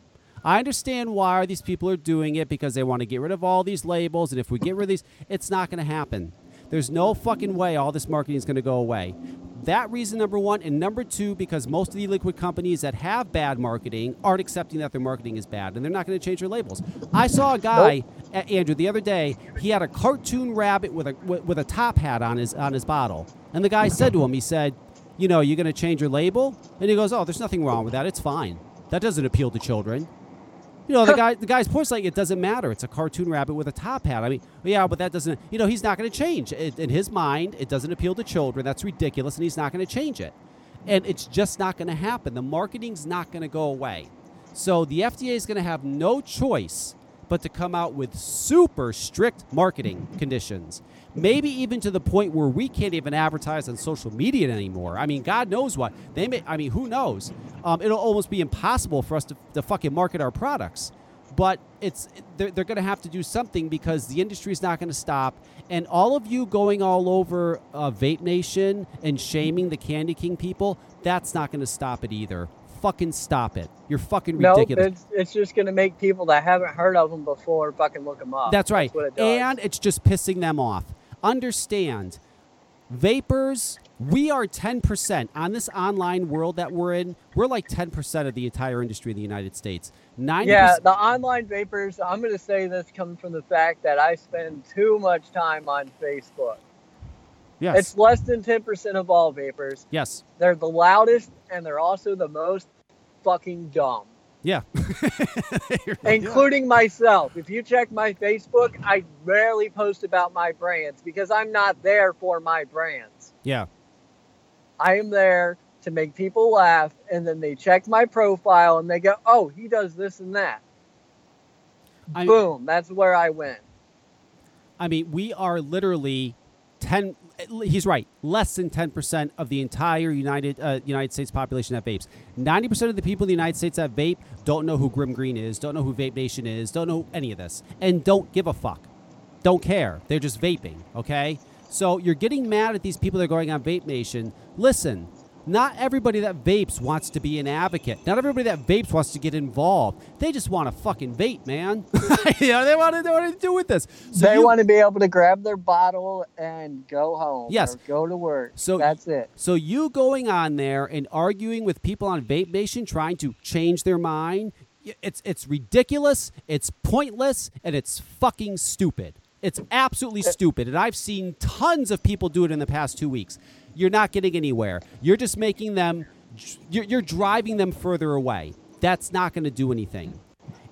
I understand why these people are doing it because they want to get rid of all these labels, and if we get rid of these, it's not going to happen. There's no fucking way all this marketing is going to go away. That reason number one, and number two, because most of the liquid companies that have bad marketing aren't accepting that their marketing is bad, and they're not going to change their labels. I saw a guy, A- Andrew, the other day. He had a cartoon rabbit with a with a top hat on his on his bottle, and the guy said to him, he said, "You know, you're going to change your label?" And he goes, "Oh, there's nothing wrong with that. It's fine. That doesn't appeal to children." You know, the guy the guy's point's like it doesn't matter. It's a cartoon rabbit with a top hat. I mean, yeah, but that doesn't. You know, he's not going to change. It, in his mind, it doesn't appeal to children. That's ridiculous, and he's not going to change it. And it's just not going to happen. The marketing's not going to go away. So the FDA is going to have no choice but to come out with super strict marketing conditions. Maybe even to the point where we can't even advertise on social media anymore. I mean, God knows what they may. I mean, who knows? Um, it'll almost be impossible for us to, to fucking market our products. But it's they're, they're going to have to do something because the industry is not going to stop. And all of you going all over uh, Vape Nation and shaming the Candy King people, that's not going to stop it either. Fucking stop it. You're fucking ridiculous. it's, it's just going to make people that haven't heard of them before fucking look them up. That's right. what it and it's just pissing them off. Understand, vapors, we are 10% on this online world that we're in. We're like 10% of the entire industry in the United States. 90. yeah, the online vapors, I'm going to say this comes from the fact that I spend too much time on Facebook. yes. It's less than 10% of all vapors. yes. They're the loudest and they're also the most fucking dumb, Yeah. including myself. If you check my Facebook, I rarely post about my brands because I'm not there for my brands. yeah. I am there to make people laugh, and then they check my profile and they go, "Oh, he does this and that." I- Boom, that's where I win. I mean, we are literally 10 he's right, less than 10% of the entire United uh, United States population that vapes. 90% of the people in the United States that vape don't know who Grim Green is, don't know who Vape Nation is, don't know any of this and don't give a fuck. Don't care. They're just vaping, okay? So you're getting mad at these people that are going on Vape Nation. Listen, not everybody that vapes wants to be an advocate. Not everybody that vapes wants to get involved. They just want to fucking vape, man. you know, they want to know what to do with this. So they you- want to be able to grab their bottle and go home. Yes. or go to work. So- that's it. So you going on there and arguing with people on Vape Nation trying to change their mind, it's it's ridiculous, it's pointless, and it's fucking stupid. It's absolutely uh, stupid, and I've seen tons of people do it in the past two weeks. You're not getting anywhere. You're just making them. You're, you're driving them further away. That's not going to do anything.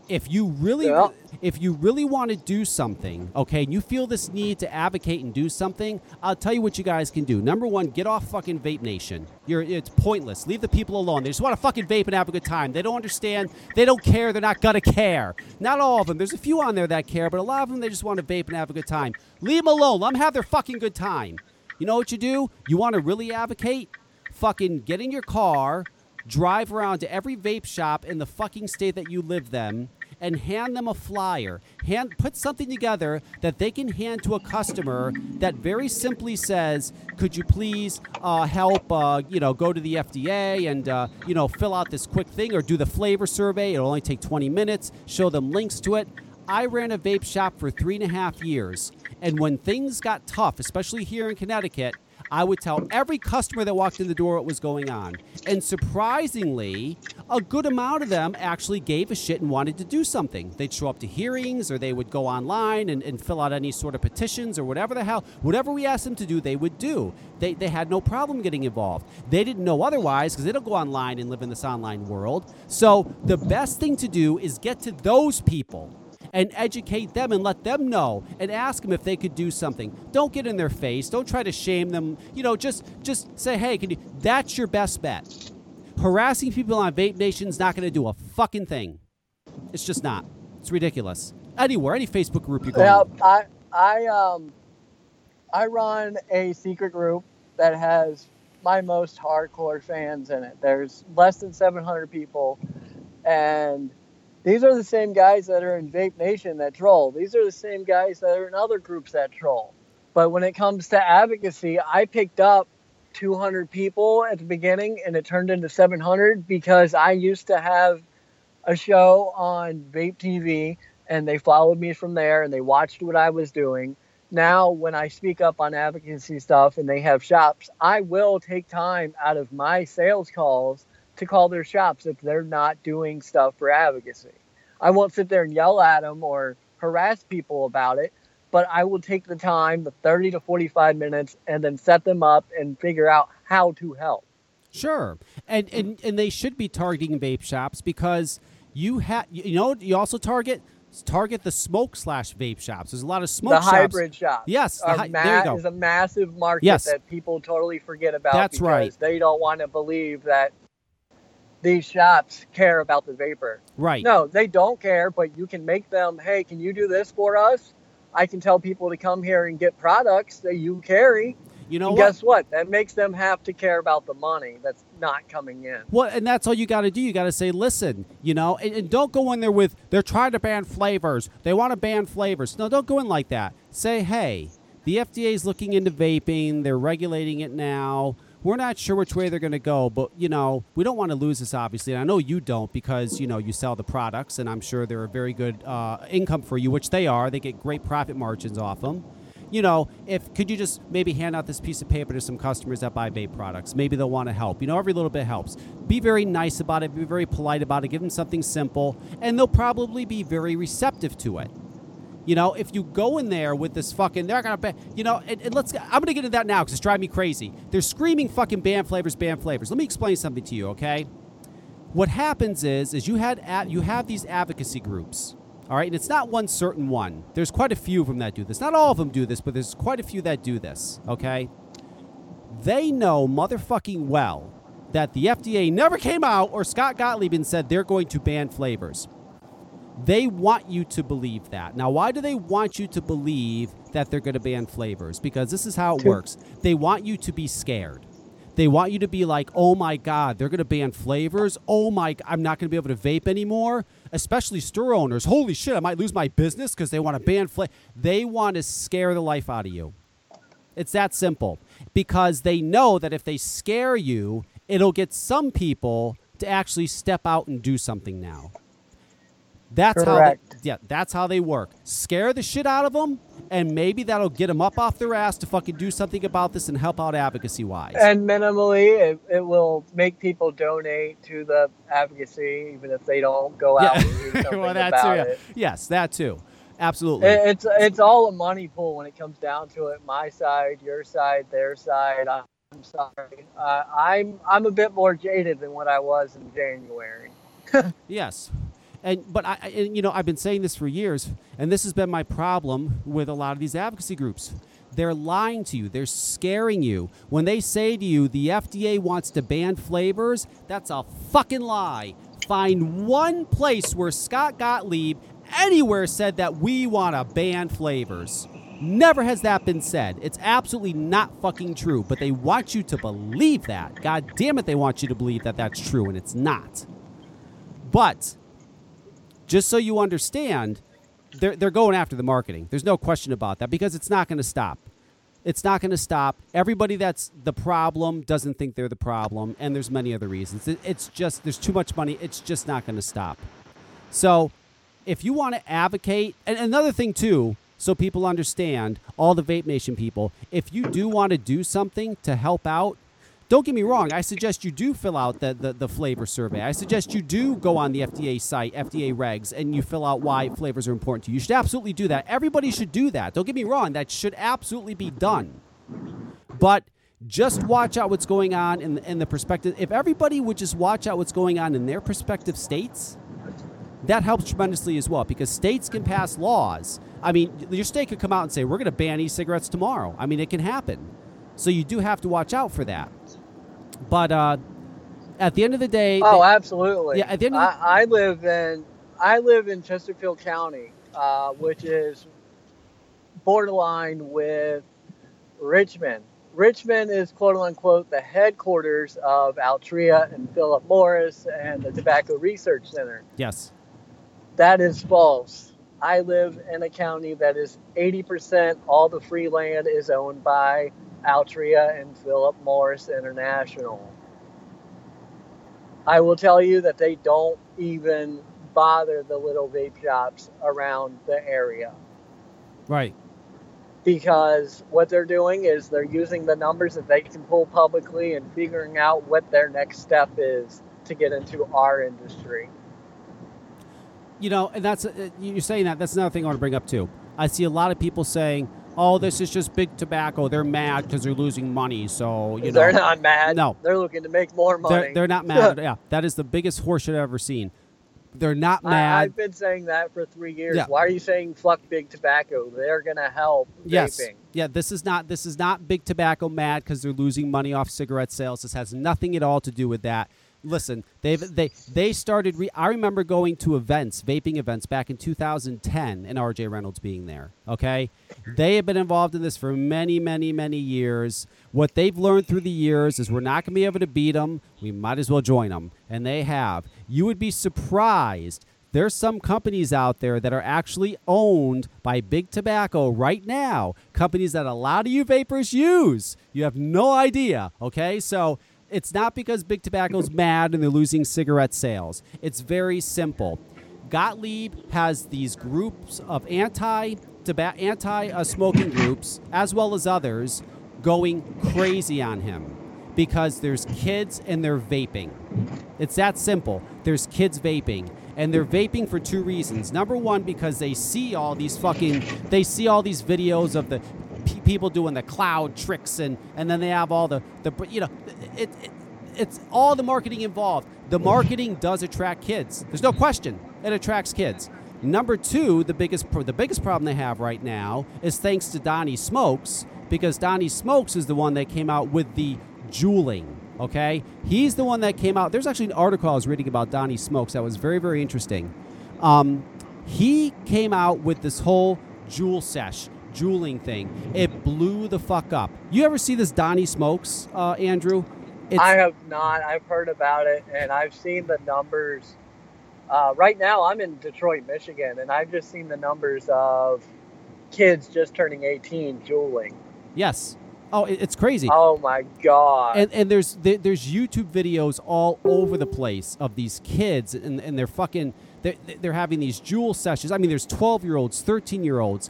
if you really Yeah. if you really want to do something okay and you feel this need to advocate and do something i'll tell you what you guys can do. Number one get off fucking vape nation. You're it's pointless. Leave the people alone. They just want to fucking vape and have a good time. They don't understand. They don't care. They're not gonna care. Not all of them. There's a few on there that care but a lot of them they just want to vape and have a good time. Leave them alone. Let them have their fucking good time you know what you do you want to really advocate fucking get in your car, drive around to every vape shop in the fucking state that you live them, and hand them a flyer. Hand put something together that they can hand to a customer that very simply says, "Could you please uh, help? Uh, you know, go to the FDA and uh, you know fill out this quick thing or do the flavor survey. It'll only take 20 minutes. Show them links to it." I ran a vape shop for three and a half years, and when things got tough, especially here in Connecticut, I would tell every customer that walked in the door what was going on. And surprisingly, a good amount of them actually gave a shit and wanted to do something. They'd show up to hearings or they would go online and, and fill out any sort of petitions or whatever the hell. Whatever we asked them to do, they would do. They, they had no problem getting involved. They didn't know otherwise because they don't go online and live in this online world. So the best thing to do is get to those people and educate them and let them know and ask them if they could do something. Don't get in their face. Don't try to shame them. You know, just just say, "Hey, can you?" That's your best bet. Harassing people on Vape Nation's not going to do a fucking thing. It's just not. It's ridiculous. Anywhere, any Facebook group you go. Yeah, in. I I um I run a secret group that has my most hardcore fans in it. There's less than 700 people, and these are the same guys that are in Vape Nation that troll. These are the same guys that are in other groups that troll. But when it comes to advocacy, I picked up 200 people at the beginning, and it turned into 700 because I used to have a show on Vape TV and they followed me from there and they watched what I was doing. Now, when I speak up on advocacy stuff and they have shops, I will take time out of my sales calls to call their shops if they're not doing stuff for advocacy. I won't sit there and yell at them or harass people about it, but I will take the time, the 30 to 45 minutes, and then set them up and figure out how to help. Sure, and and and they should be targeting vape shops because you have you know you also target target the smoke slash vape shops. There's a lot of smoke the shops. hybrid shop. Yes, the hy- ma- there you go. is a massive market Yes. that people totally forget about. That's because right. They don't want to believe that these shops care about the vapor. Right. No, they don't care, but you can make them. Hey, can you do this for us? I can tell people to come here and get products that you carry. You know and what? guess what? That makes them have to care about the money that's not coming in. Well, and that's all you got to do. You got to say, listen, you know, and, and don't go in there with they're trying to ban flavors. They want to ban flavors. No, don't go in like that. Say, hey, the FDA is looking into vaping. They're regulating it now. We're not sure which way they're going to go, but you know, we don't want to lose this. Obviously, and I know you don't because you know you sell the products, and I'm sure they're a very good uh, income for you, which they are. They get great profit margins off them you know, if could you just maybe hand out this piece of paper to some customers that buy vape products? Maybe they'll want to help. You know, every little bit helps. Be very nice about it. Be very polite about it. Give them something simple, and they'll probably be very receptive to it. You know, if you go in there with this fucking, they're gonna, ban, you know, and, and let's. I'm gonna get into that now because it's driving me crazy. They're screaming fucking ban flavors, ban flavors. Let me explain something to you, okay? What happens is, is you had you have these advocacy groups. All right, and it's not one certain one. There's quite a few of them that do this. Not all of them do this, but there's quite a few that do this. Okay, they know motherfucking well that the FDA never came out or Scott Gottlieb and said they're going to ban flavors. They want you to believe that. Now, why do they want you to believe that they're going to ban flavors? Because this is how it works. They want you to be scared. They want you to be like, oh my God, they're going to ban flavors. Oh my, I'm not going to be able to vape anymore. Especially store owners. Holy shit, I might lose my business because they want to ban flavor. They want to scare the life out of you. It's that simple. Because they know that if they scare you, it'll get some people to actually step out and do something now. That's Correct. how they, yeah, that's how they work. Scare the shit out of them, and maybe that'll get them up off their ass to fucking do something about this and help out advocacy wise. And minimally, it, it will make people donate to the advocacy, even if they don't go out and do something well, that about too. yeah. it. Yes, that too. Absolutely. It- It's it's all a money pool when it comes down to it. My side, your side, their side. I'm sorry. Uh, I'm I'm a bit more jaded than what I was in January. Yes. And but I, and, you know, I've been saying this for years, and this has been my problem with a lot of these advocacy groups. They're lying to you. They're scaring you. When they say to you, the FDA wants to ban flavors, that's a fucking lie. Find one place where Scott Gottlieb anywhere said that we want to ban flavors. Never has that been said. It's absolutely not fucking true, but they want you to believe that. God damn it, they want you to believe that that's true, and it's not. But just so you understand, they're, they're going after the marketing. There's no question about that because it's not going to stop. It's not going to stop. Everybody that's the problem doesn't think they're the problem, and there's many other reasons. It, it's just there's too much money. It's just not going to stop. So, if you want to advocate, and another thing too, so people understand, all the Vape Nation people, if you do want to do something to help out, don't get me wrong. I suggest you do fill out the, the, the, flavor survey. I suggest you do go on the FDA site, FDA regs, and you fill out why flavors are important to you. You should absolutely do that. Everybody should do that. Don't get me wrong. That should absolutely be done. But just watch out what's going on in the, in the perspective. If everybody would just watch out what's going on in their prospective states, that helps tremendously as well because states can pass laws. I mean, your state could come out and say, we're going to ban e cigarettes tomorrow. I mean, it can happen. So you do have to watch out for that. But uh, at the end of the day, oh, they, absolutely. Yeah, at the end of I, I live in I live in Chesterfield County, uh, which is borderline with Richmond. Richmond is quote unquote the headquarters of Altria and Philip Morris and the Tobacco Research Center. Yes. That is false. I live in a county that is 80% all the free land is owned by Altria and Philip Morris International. I will tell you that they don't even bother the little vape shops around the area. Right. Because what they're doing is they're using the numbers that they can pull publicly and figuring out what their next step is to get into our industry. You know, and that's uh, you're saying that. That's another thing I want to bring up too. I see a lot of people saying, oh, this is just big tobacco. They're mad because they're losing money. So you know, they're not mad. No, they're looking to make more money. They're, they're not mad. yeah, that is the biggest horseshit I've ever seen. They're not mad. I, have been saying that for three years. Yeah. Why are you saying fuck big tobacco? They're gonna help yes. vaping. Yeah, this is not this is not big tobacco mad because they're losing money off cigarette sales. This has nothing at all to do with that listen, they've they they started. Re- I remember going to events, vaping events, back in 2010, and R.J. Reynolds being there. Okay, they have been involved in this for many, many, many years. What they've learned through the years is we're not going to be able to beat them. We might as well join them, and they have. You would be surprised. There's some companies out there that are actually owned by big tobacco right now. Companies that a lot of you vapors use. You have no idea. Okay, so it's not because Big Tobacco's mad and they're losing cigarette sales. It's very simple. Gottlieb has these groups of anti anti uh, smoking groups as well as others going crazy on him because there's kids and they're vaping. It's that simple. There's kids vaping and they're vaping for two reasons. Number one, because they see all these fucking, they see all these videos of the people doing the cloud tricks and and then they have all the the you know it, it it's all the marketing involved. The marketing does attract kids. There's no question. It attracts kids. Number two, the biggest the biggest problem they have right now is thanks to Donnie Smokes because Donnie Smokes is the one that came out with the Juuling. Okay, he's the one that came out. There's actually an article I was reading about Donnie Smokes that was very very interesting. Um, he came out with this whole Juul sesh Juuling thing. It blew the fuck up. You ever see this Donnie Smokes, uh, Andrew? It's, I have not. I've heard about it and I've seen the numbers. Uh, right now, I'm in Detroit, Michigan, and I've just seen the numbers of kids just turning 18 juuling. Yes. Oh, it's crazy. Oh my god! And and there's there's YouTube videos all over the place of these kids, and, and they're fucking they're, they're having these Juul sessions. I mean, there's 12 year olds, 13 year olds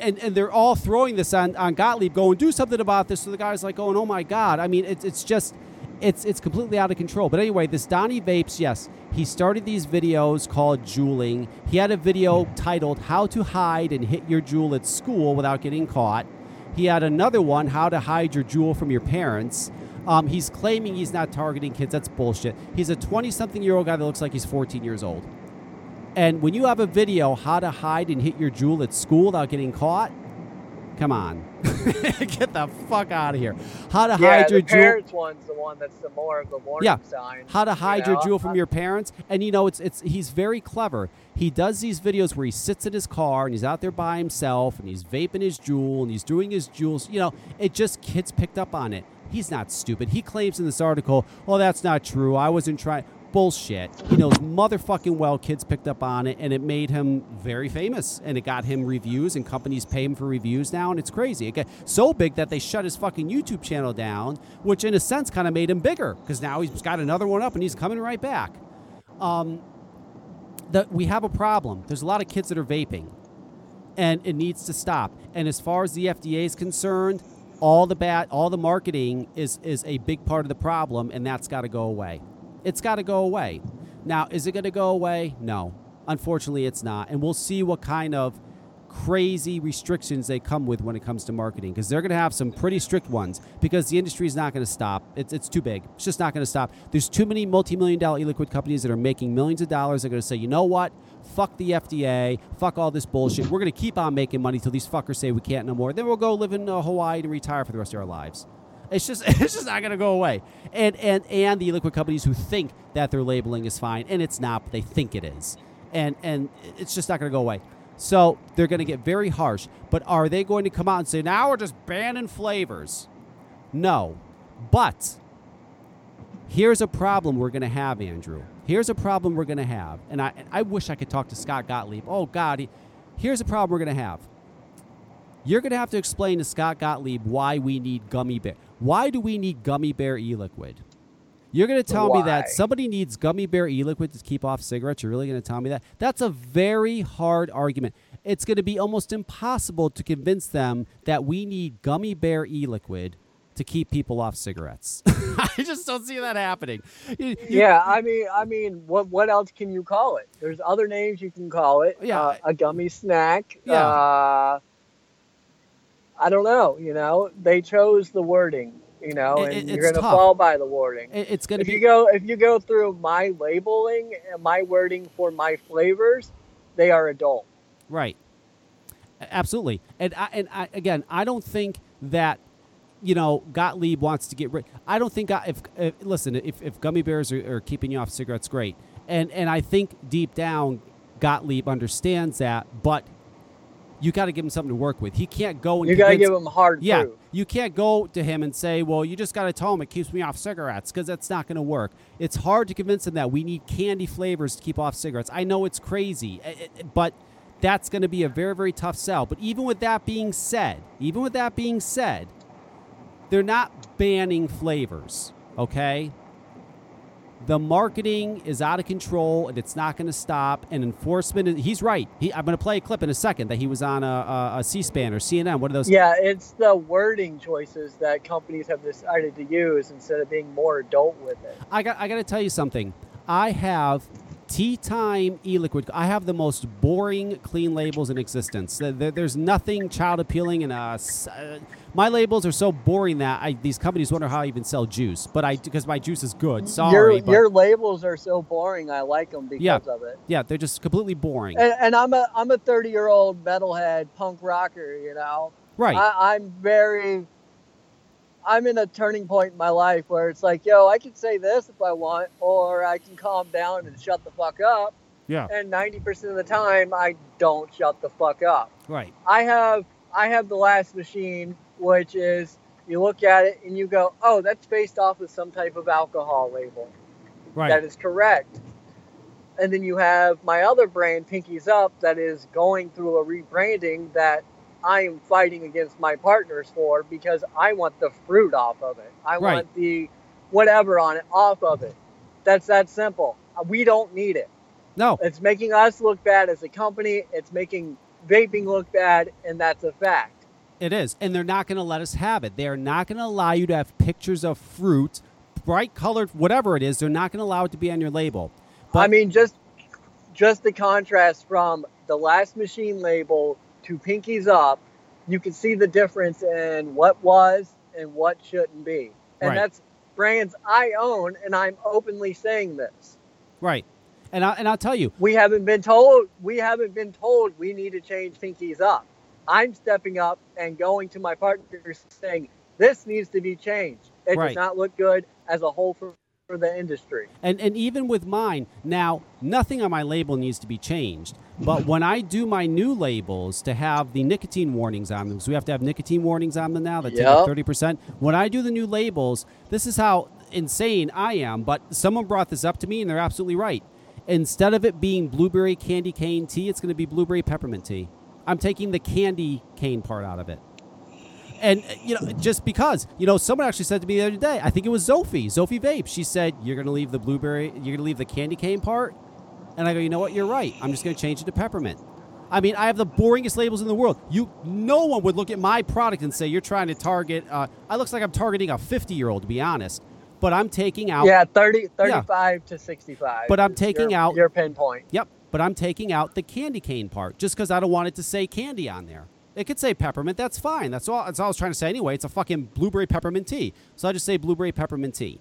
and, and they're all throwing this on, on Gottlieb, going, do something about this. So the guy's like going, oh my God. I mean, it's, it's just, it's, it's completely out of control. But anyway, this Donnie Vapes, yes, he started these videos called Juuling. He had a video titled How to Hide and Hit Your Juul at School Without Getting Caught. He had another one, How to Hide Your Juul from Your Parents. Um, he's claiming he's not targeting kids. That's bullshit. He's a 20 something year old guy that looks like he's 14 years old. And when you have a video how to hide and hit your Juul at school without getting caught, come on, get the fuck out of here. How to yeah, hide your the Juul? parents one's the one that's the more of the warning Yeah. sign. how to you hide your know? Juul from your parents and you know it's it's he's very clever he does these videos where he sits in his car and he's out there by himself and he's vaping his Juul and he's doing his Juuls you know it just kids picked up on it he's not stupid he claims in this article well that's not true i wasn't trying bullshit he knows motherfucking well kids picked up on it and it made him very famous and it got him reviews and companies pay him for reviews now and it's crazy it got so big that they shut his fucking youtube channel down which in a sense kind of made him bigger because now he's got another one up and he's coming right back um, we have a problem. There's a lot of kids that are vaping, and it needs to stop. And as far as the FDA is concerned, all the bad, all the marketing is is a big part of the problem, and that's got to go away. It's got to go away. Now, is it going to go away? No, unfortunately, it's not. And we'll see what kind of crazy restrictions they come with when it comes to marketing because they're going to have some pretty strict ones because the industry is not going to stop. It's, it's too big. It's just not going to stop. There's too many multi-million dollar e-liquid companies that are making millions of dollars. They're going to say, you know what? Fuck the FDA. Fuck all this bullshit. We're going to keep on making money till these fuckers say we can't no more. Then we'll go live in uh, Hawaii and retire for the rest of our lives. It's just it's just not going to go away. And and and the liquid companies who think that their labeling is fine and it's not, but they think it is. And and it's just not going to go away. So they're going to get very harsh. But are they going to come out and say now we're just banning flavors? No. But here's a problem we're going to have, Andrew. Here's a problem we're going to have. And I I wish I could talk to Scott Gottlieb. Oh God, he, here's a problem we're going to have. You're going to have to explain to Scott Gottlieb why we need gummy bear. Why do we need gummy bear e-liquid? You're going to tell me that somebody needs gummy bear e-liquid to keep off cigarettes. You're really going to tell me that? That's a very hard argument. It's going to be almost impossible to convince them that we need gummy bear e-liquid to keep people off cigarettes. I just don't see that happening. You- you- Yeah, I mean, I mean, what what else can you call it? There's other names you can call it. Yeah. uh, a gummy snack. Yeah. Uh, I don't know. You know, they chose the wording. You know, and it- you're gonna fall by the wording. it- it's going to If be you go if you go through my labeling and my wording for my flavors, they are adult. Right. Absolutely. And I, and I, again, I don't think that you know Gottlieb wants to get rid. I don't think if, if listen if, if gummy bears are, are keeping you off cigarettes, great. And and I think deep down Gottlieb understands that, but you got to give him something to work with. He can't go and You got to give them hard yeah, proof. you can't go to him and say, "Well, you just got to tell him it keeps me off cigarettes," because that's not going to work. It's hard to convince him that we need candy flavors to keep off cigarettes. I know it's crazy, eh, eh, but that's going to be a very, very tough sell. But even with that being said, even with that being said, they're not banning flavors. Okay, the marketing is out of control and it's not going to stop. And enforcement, he's right. He, I'm going to play a clip in a second that he was on a, a, a C-SPAN or CNN. What are those. Yeah, it's the wording choices that companies have decided to use instead of being more adult with it. I got I got to tell you something. I have Tea Time e-liquid. I have the most boring clean labels in existence. There- there- There's nothing child appealing, and uh, s- uh, my labels are so boring that I, these companies wonder how I even sell juice. But I because my juice is good. Sorry, your your labels are so boring. I like them because Yeah. of it. yeah, they're just completely boring. And, and I'm a I'm a 30 year old metalhead punk rocker. You know, right? I, I'm very. I'm in a turning point in my life where it's like, yo, I can say this if I want, or I can calm down and shut the fuck up. yeah, And 90% of the time, I don't shut the fuck up. right. I have I have the last machine, which is you look at it and you go, oh, that's based off of some type of alcohol label. Right. That is correct. And then you have my other brand, Pinkies Up, that is going through a rebranding that I am fighting against my partners for because I want the fruit off of it. I Right. want the whatever on it off of it. That's that simple. Uh, we don't need it. no, It's making us look bad as a company. It's making vaping look bad, and that's a fact. it is, and they're not going to let us have it. They are not going to allow you to have pictures of fruit, bright colored, whatever it is. They're not going to allow it to be on your label. I mean, just just the contrast from the last machine label to Pinkies Up, you can see the difference in what was and what shouldn't be, and Right. that's brands I own, and I'm openly saying this. Right. And I and I'll tell you, We haven't been told. We haven't been told we need to change pinkies up. I'm stepping up and going to my partners saying this needs to be changed. It Right. does not look good as a whole for, for the industry. And and even with mine, now nothing on my label needs to be changed. But when I do my new labels to have the nicotine warnings on them, because we have to have nicotine warnings on them now that take thirty percent. When I do the new labels, this is how insane I am. But someone brought this up to me, and they're absolutely right. Instead of it being blueberry candy cane tea, it's going to be blueberry peppermint tea. I'm taking the candy cane part out of it. And uh, you know, just because you know, someone actually said to me the other day, I think it was Zophie, Zophie Vape. She said, "You're gonna leave the blueberry, you're gonna leave the candy cane part," and I go, "You know what? You're right. I'm just gonna change it to peppermint." I mean, I have the boringest labels in the world. You, no one would look at my product and say you're trying to target. Uh, I looks like I'm targeting a 50 year old, to be honest. But I'm taking out. Yeah, 30, 35 to 65. But I'm taking your, out- your pinpoint. Yep. But I'm taking out the candy cane part just because I don't want it to say candy on there. It could say peppermint. That's fine. That's all. That's all I was trying to say anyway. It's a fucking blueberry peppermint tea. So I just say blueberry peppermint tea.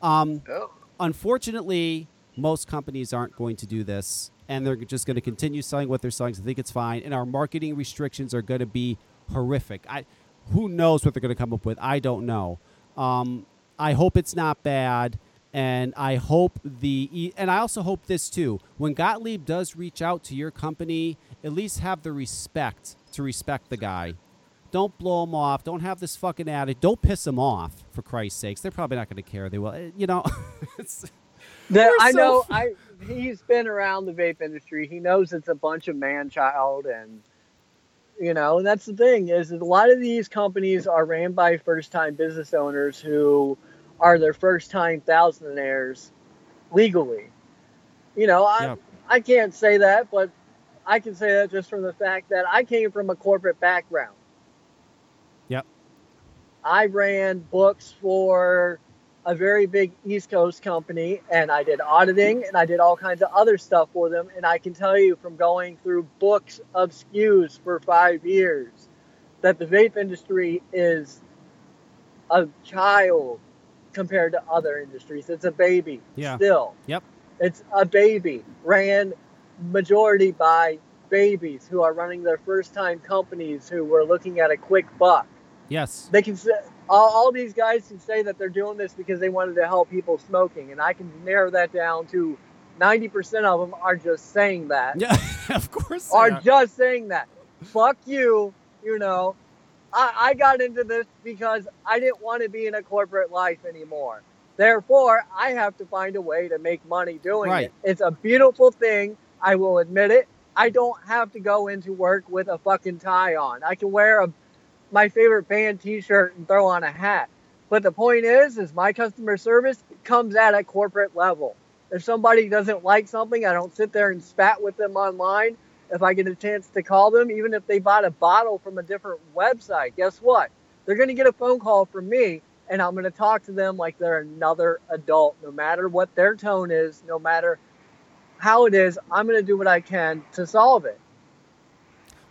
Um, Oh. unfortunately, most companies aren't going to do this, and they're just going to continue selling what they're selling. So I think it's fine. And our marketing restrictions are going to be horrific. I, who knows what they're going to come up with? I don't know. Um, I hope it's not bad, and I hope the and I also hope this too. When Gottlieb does reach out to your company, at least have the respect to respect the guy. Don't blow him off. Don't have this fucking attitude. Don't piss him off, for Christ's sakes. They're probably not going to care. They will. Eh, You know. it's, The- I so know. I he's been around the vape industry. He knows it's a bunch of man child, and you know, and that's the thing is that a lot of these companies are ran by first time business owners who are their first time thousandaires legally. You know, I. I can't say that, but I can say that just from the fact that I came from a corporate background. Yep. I ran books for a very big East Coast company, and I did auditing and I did all kinds of other stuff for them. And I can tell you from going through books of SKUs for five years that the vape industry is a child compared to other industries. It's a baby Yeah. still. Yep. It's a baby ran majority by babies who are running their first time companies who were looking at a quick buck yes. they can say all, all these guys can say that they're doing this because they wanted to help people smoking and i can narrow that down to 90% of them are just saying that Yeah. of course. are are. just saying that fuck you you know I, I got into this because i didn't want to be in a corporate life anymore therefore i have to find a way to make money doing Right. it it's a beautiful thing i will admit it i don't have to go into work with a fucking tie on. I can wear a my favorite band t-shirt and throw on a hat. But the point is is my customer service comes at a corporate level. If somebody doesn't like something i don't sit there and spat with them online. If i get a chance to call them even if they bought a bottle from a different website guess what? They're going to get a phone call from me and i'm going to talk to them like they're another adult no matter what their tone is no matter how it is i'm going to do what i can to solve it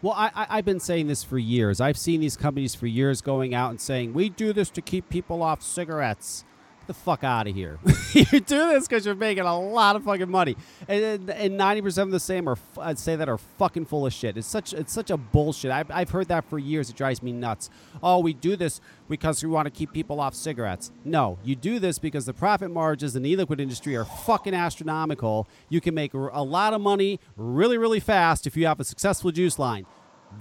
Well, I, I, I've been saying this for years. I've seen these companies for years going out and saying, we do this to keep people off cigarettes. The fuck out of here. you do this because you're making a lot of fucking money. And, and 90% of the same are, I'd say that are fucking full of shit. It's such, it's such a bullshit. I've, I've heard that for years. It drives me nuts. Oh, we do this because we want to keep people off cigarettes. No, you do this because the profit margins in the e-liquid industry are fucking astronomical. You can make a lot of money really, really fast if you have a successful juice line.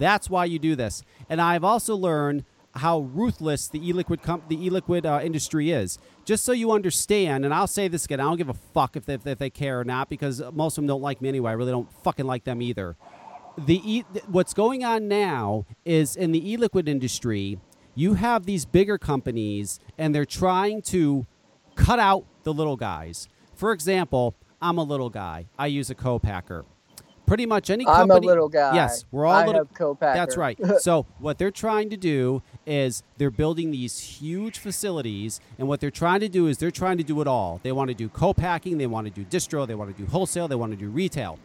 That's why you do this. And I've also learned how ruthless the e-liquid comp- the e-liquid uh, industry is. Just so you understand, and I'll say this again, I don't give a fuck if they, if they care or not because most of them don't like me anyway. I really don't fucking like them either. The e- what's going on now is in the e-liquid industry, you have these bigger companies and they're trying to cut out the little guys. For example, I'm a little guy. I use a co-packer. Pretty much any company. i'm a little guy Yes, we're all I little have co-packer. that's right. so what they're trying to do is they're building these huge facilities, and what they're trying to do is they're trying to do it all. They want to do co-packing, they want to do distro, they want to do wholesale, they want to do retail.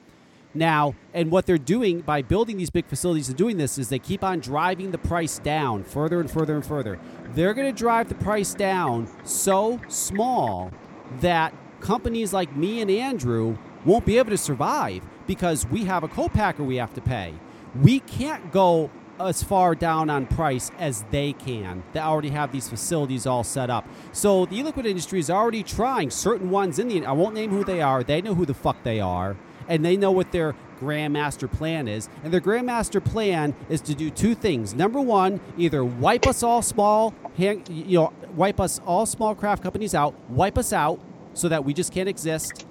Now, and what they're doing by building these big facilities and doing this is they keep on driving the price down further and further and further. They're going to drive the price down so small that companies like me and Andrew won't be able to survive because we have a co-packer we have to pay. We can't go as far down on price as they can. They already have these facilities all set up. So the e-liquid industry is already trying certain ones in the I won't name who they are. They know who the fuck they are and they know what their grandmaster plan is. And their grandmaster plan is to do two things. Number one, either wipe us all small, you know, wipe us all small craft companies out, wipe us out so that we just can't exist,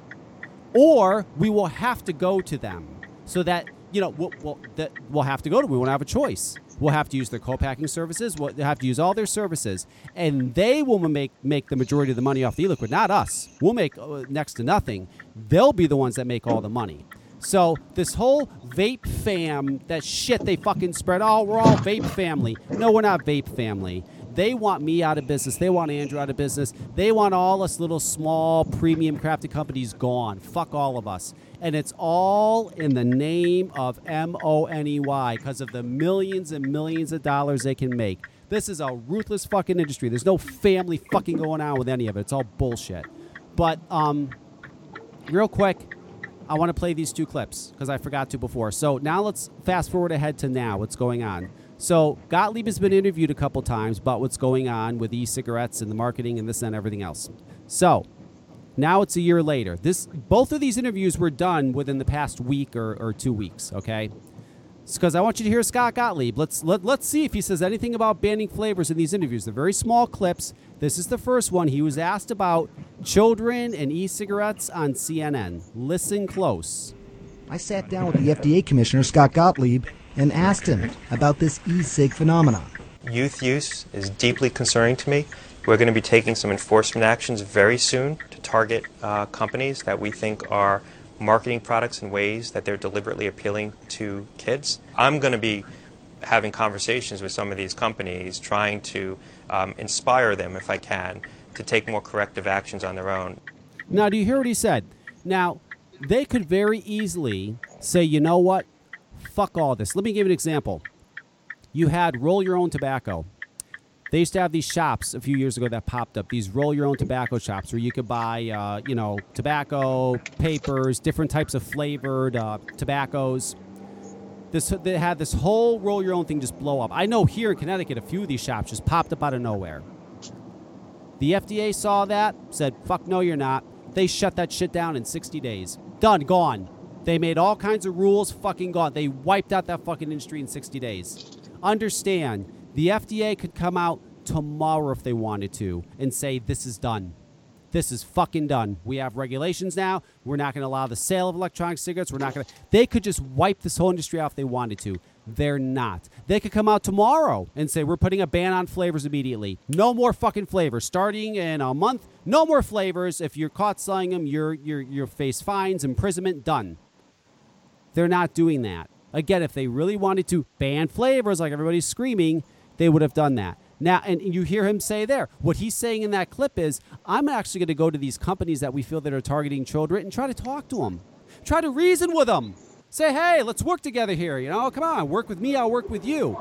or we will have to go to them so that you know we'll, we'll, that we'll have to go to. We won't have a choice. We'll have to use their co-packing services. We'll have to use all their services, and they will make make the majority of the money off the e-liquid, not us. We'll make uh, next to nothing. They'll be the ones that make all the money. So this whole vape fam, that shit they fucking spread. Oh, we're all vape family. No, we're not vape family. They want me out of business. They want Andrew out of business. They want all us little small premium crafted companies gone. Fuck all of us. And it's all in the name of M O N E Y because of the millions and millions of dollars they can make. This is a ruthless fucking industry. There's no family fucking going on with any of it. It's all bullshit. But um, real quick, I want to play these two clips because I forgot to before. So now let's fast forward ahead to now. What's going on? So Gottlieb has been interviewed a couple times about what's going on with e-cigarettes and the marketing and this and everything else. So now it's a year later. This both of these interviews were done within the past week or, or two weeks. Okay, because I want you to hear Scott Gottlieb. Let's let, let's see if he says anything about banning flavors in these interviews. They're very small clips. This is the first one. He was asked about children and e-cigarettes on CNN. Listen close. I sat down with the FDA commissioner Scott Gottlieb and asked him about this e-cig phenomenon. Youth use is deeply concerning to me. We're going to be taking some enforcement actions very soon to target uh, companies that we think are marketing products in ways that they're deliberately appealing to kids. I'm going to be having conversations with some of these companies, trying to um, inspire them, if I can, to take more corrective actions on their own. Now, do you hear what he said? Now, they could very easily say, you know what? Fuck all this. Let me give you an example. You had roll your own tobacco. They used to have these shops a few years ago that popped up. These roll your own tobacco shops where you could buy, uh, you know, tobacco papers, different types of flavored uh, tobaccos. This they had this whole roll your own thing just blow up. I know here in Connecticut, a few of these shops just popped up out of nowhere. The FDA saw that, said, "Fuck no, you're not." They shut that shit down in 60 days. Done, gone. They made all kinds of rules, fucking gone. They wiped out that fucking industry in 60 days. Understand, the FDA could come out tomorrow if they wanted to and say, this is done. This is fucking done. We have regulations now. We're not going to allow the sale of electronic cigarettes. We're not going to. They could just wipe this whole industry off if they wanted to. They're not. They could come out tomorrow and say, we're putting a ban on flavors immediately. No more fucking flavors. Starting in a month, no more flavors. If you're caught selling them, you're, you're, you're face fines, imprisonment, done. They're not doing that. Again, if they really wanted to ban flavors like everybody's screaming, they would have done that. Now, and you hear him say there, what he's saying in that clip is, I'm actually going to go to these companies that we feel that are targeting children and try to talk to them, try to reason with them. Say, hey, let's work together here. You know, come on, work with me, I'll work with you.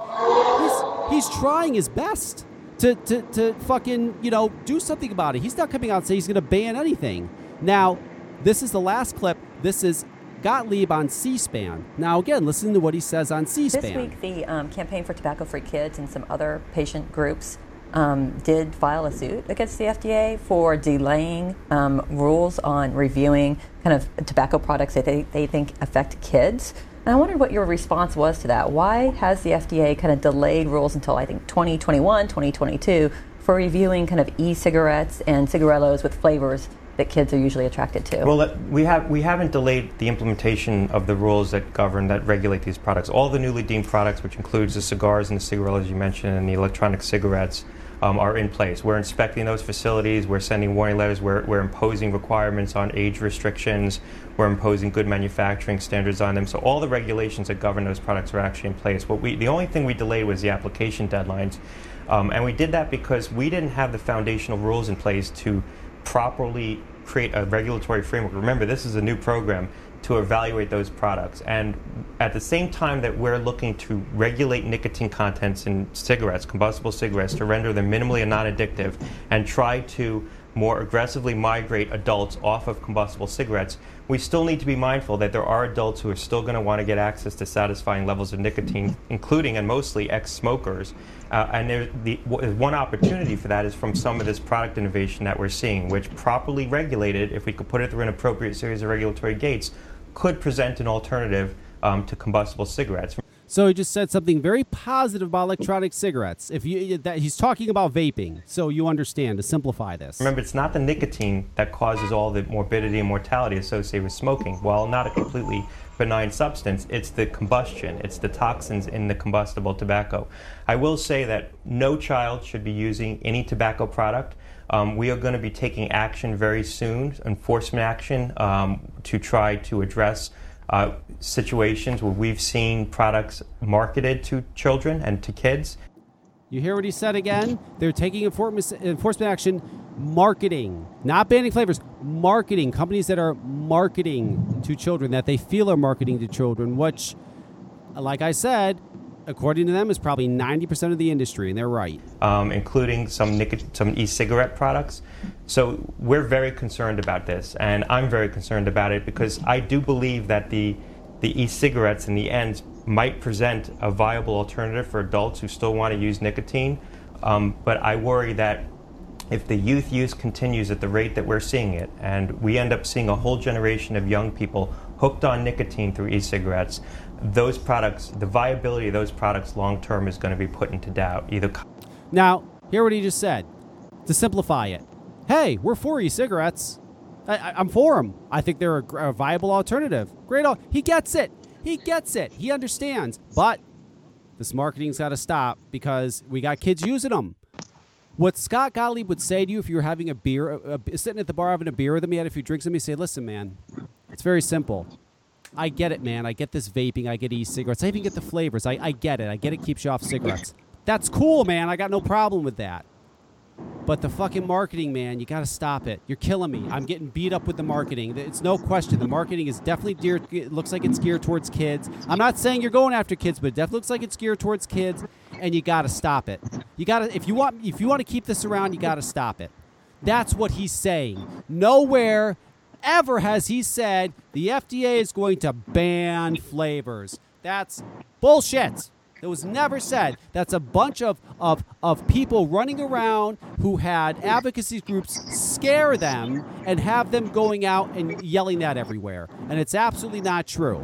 He's, he's trying his best to, to, to fucking, you know, do something about it. He's not coming out and saying he's going to ban anything. Now, this is the last clip. This is Gottlieb on C-SPAN. Now, again, listen to what he says on C-SPAN. This week, the um, Campaign for Tobacco-Free Kids and some other patient groups um, did file a suit against the FDA for delaying um, rules on reviewing kind of tobacco products that they, they think affect kids. And I wondered what your response was to that. Why has the FDA kind of delayed rules until I think 2021, 2022 for reviewing kind of e-cigarettes and cigarillos with flavors that kids are usually attracted to? Well, we have we haven't delayed the implementation of the rules that govern that regulate these products. All the newly deemed products, which includes the cigars and the cigarillos you mentioned, and the electronic cigarettes, um, are in place. We're inspecting those facilities. We're sending warning letters. We're, we're imposing requirements on age restrictions. We're imposing good manufacturing standards on them. So all the regulations that govern those products are actually in place. What we the only thing we delayed was the application deadlines, um, and we did that because we didn't have the foundational rules in place to properly create a regulatory framework. Remember, this is a new program to evaluate those products. And at the same time that we're looking to regulate nicotine contents in cigarettes, combustible cigarettes, to render them minimally non addictive and try to more aggressively migrate adults off of combustible cigarettes, we still need to be mindful that there are adults who are still going to want to get access to satisfying levels of nicotine, including and mostly ex smokers. Uh, and the, one opportunity for that is from some of this product innovation that we're seeing, which properly regulated, if we could put it through an appropriate series of regulatory gates, could present an alternative um, to combustible cigarettes. So he just said something very positive about electronic cigarettes. If you that he's talking about vaping, so you understand to simplify this. Remember, it's not the nicotine that causes all the morbidity and mortality associated with smoking. While not a completely benign substance, it's the combustion, it's the toxins in the combustible tobacco. I will say that no child should be using any tobacco product. Um, we are going to be taking action very soon, enforcement action, um, to try to address uh, situations where we've seen products marketed to children and to kids. You hear what he said again? They're taking enforcement action, marketing, not banning flavors, marketing. Companies that are marketing to children, that they feel are marketing to children, which, like I said, according to them, is probably 90% of the industry, and they're right. Um, including some, some e cigarette products. So we're very concerned about this, and I'm very concerned about it because I do believe that the, the e cigarettes in the end might present a viable alternative for adults who still want to use nicotine. Um, but I worry that if the youth use continues at the rate that we're seeing it, and we end up seeing a whole generation of young people hooked on nicotine through e cigarettes, those products, the viability of those products long term is going to be put into doubt. Either now, hear what he just said. To simplify it, hey, we're for e-cigarettes. I, am for them. I think they're a, a viable alternative. Great. He gets it. He gets it. He understands. But this marketing's got to stop because we got kids using them. What Scott Gottlieb would say to you if you were having a beer, a, a, sitting at the bar having a beer with him, he had a few drinks with me, say, listen, man, it's very simple. I get it, man. I get this vaping. I get e-cigarettes. I even get the flavors. I, I get it. I get it keeps you off cigarettes. That's cool, man. I got no problem with that. But the fucking marketing, man, you got to stop it. You're killing me. I'm getting beat up with the marketing. It's no question. The marketing is definitely geared. It looks like it's geared towards kids. I'm not saying you're going after kids, but it definitely looks like it's geared towards kids, and you got to stop it. You got to if you want if you want to keep this around, you got to stop it. That's what he's saying. Nowhere ever has he said the FDA is going to ban flavors. That's bullshit. It was never said. That's a bunch of, of, of people running around who had advocacy groups scare them and have them going out and yelling that everywhere. And it's absolutely not true.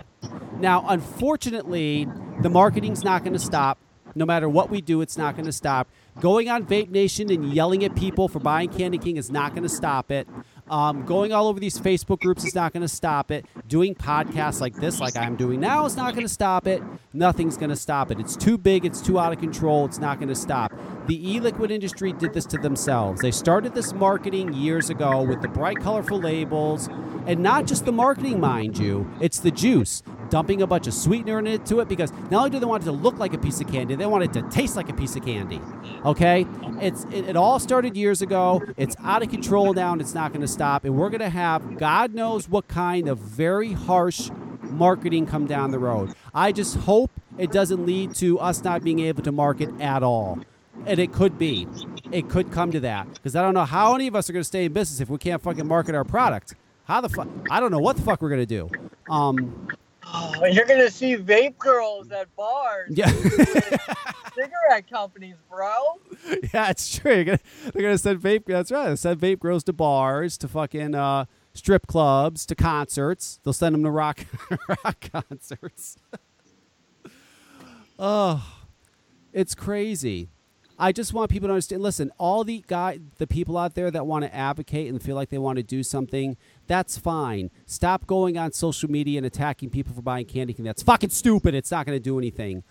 Now, unfortunately, the marketing's not going to stop. No matter what we do, it's not going to stop. Going on Vape Nation and yelling at people for buying Candy King is not going to stop it. Um, going all over these Facebook groups is not going to stop it. Doing podcasts like this, like I'm doing now, is not going to stop it. Nothing's going to stop it. It's too big. It's too out of control. It's not going to stop. The e-liquid industry did this to themselves. They started this marketing years ago with the bright, colorful labels, and not just the marketing, mind you. It's the juice dumping a bunch of sweetener into it because not only do they want it to look like a piece of candy, they want it to taste like a piece of candy. Okay, it's it, it all started years ago. It's out of control now, and it's not going to stop. And we're going to have God knows what kind of very harsh marketing come down the road. I just hope it doesn't lead to us not being able to market at all. And it could be. It could come to that. Because I don't know how any of us are going to stay in business if we can't fucking market our product. How the fuck? I don't know what the fuck we're going to do. Um, Oh, you're gonna see vape girls at bars. Yeah. cigarette companies, bro. Yeah, it's true. You're gonna, they're gonna send vape. That's right. They send vape girls to bars, to fucking uh, strip clubs, to concerts. They'll send them to rock rock concerts. oh, it's crazy. I just want people to understand. Listen, all the guy, the people out there that want to advocate and feel like they want to do something, that's fine. Stop going on social media and attacking people for buying candy. That's fucking stupid. It's not going to do anything.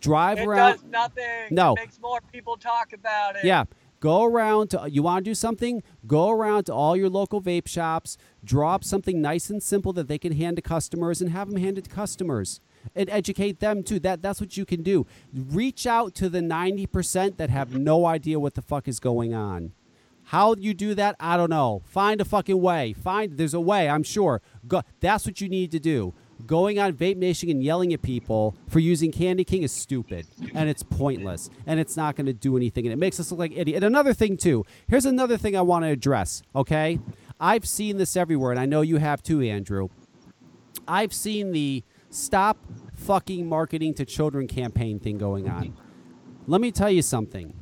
Drive it around. does nothing. No. It makes more people talk about it. Yeah. Go around to you want to do something? Go around to all your local vape shops, Drop something nice and simple that they can hand to customers and have them hand it to customers and educate them too. That that's what you can do. Reach out to the 90% that have no idea what the fuck is going on. How you do that, I don't know. Find a fucking way. Find there's a way, I'm sure. Go, that's what you need to do. going on Vape Nation and yelling at people for using Candy King is stupid and it's pointless and it's not going to do anything and it makes us look like idiots. And another thing too. Here's another thing I want to address. Okay, I've seen this everywhere, and I know you have too, Andrew. I've seen the stop fucking marketing to children campaign thing going on. Let me tell you something.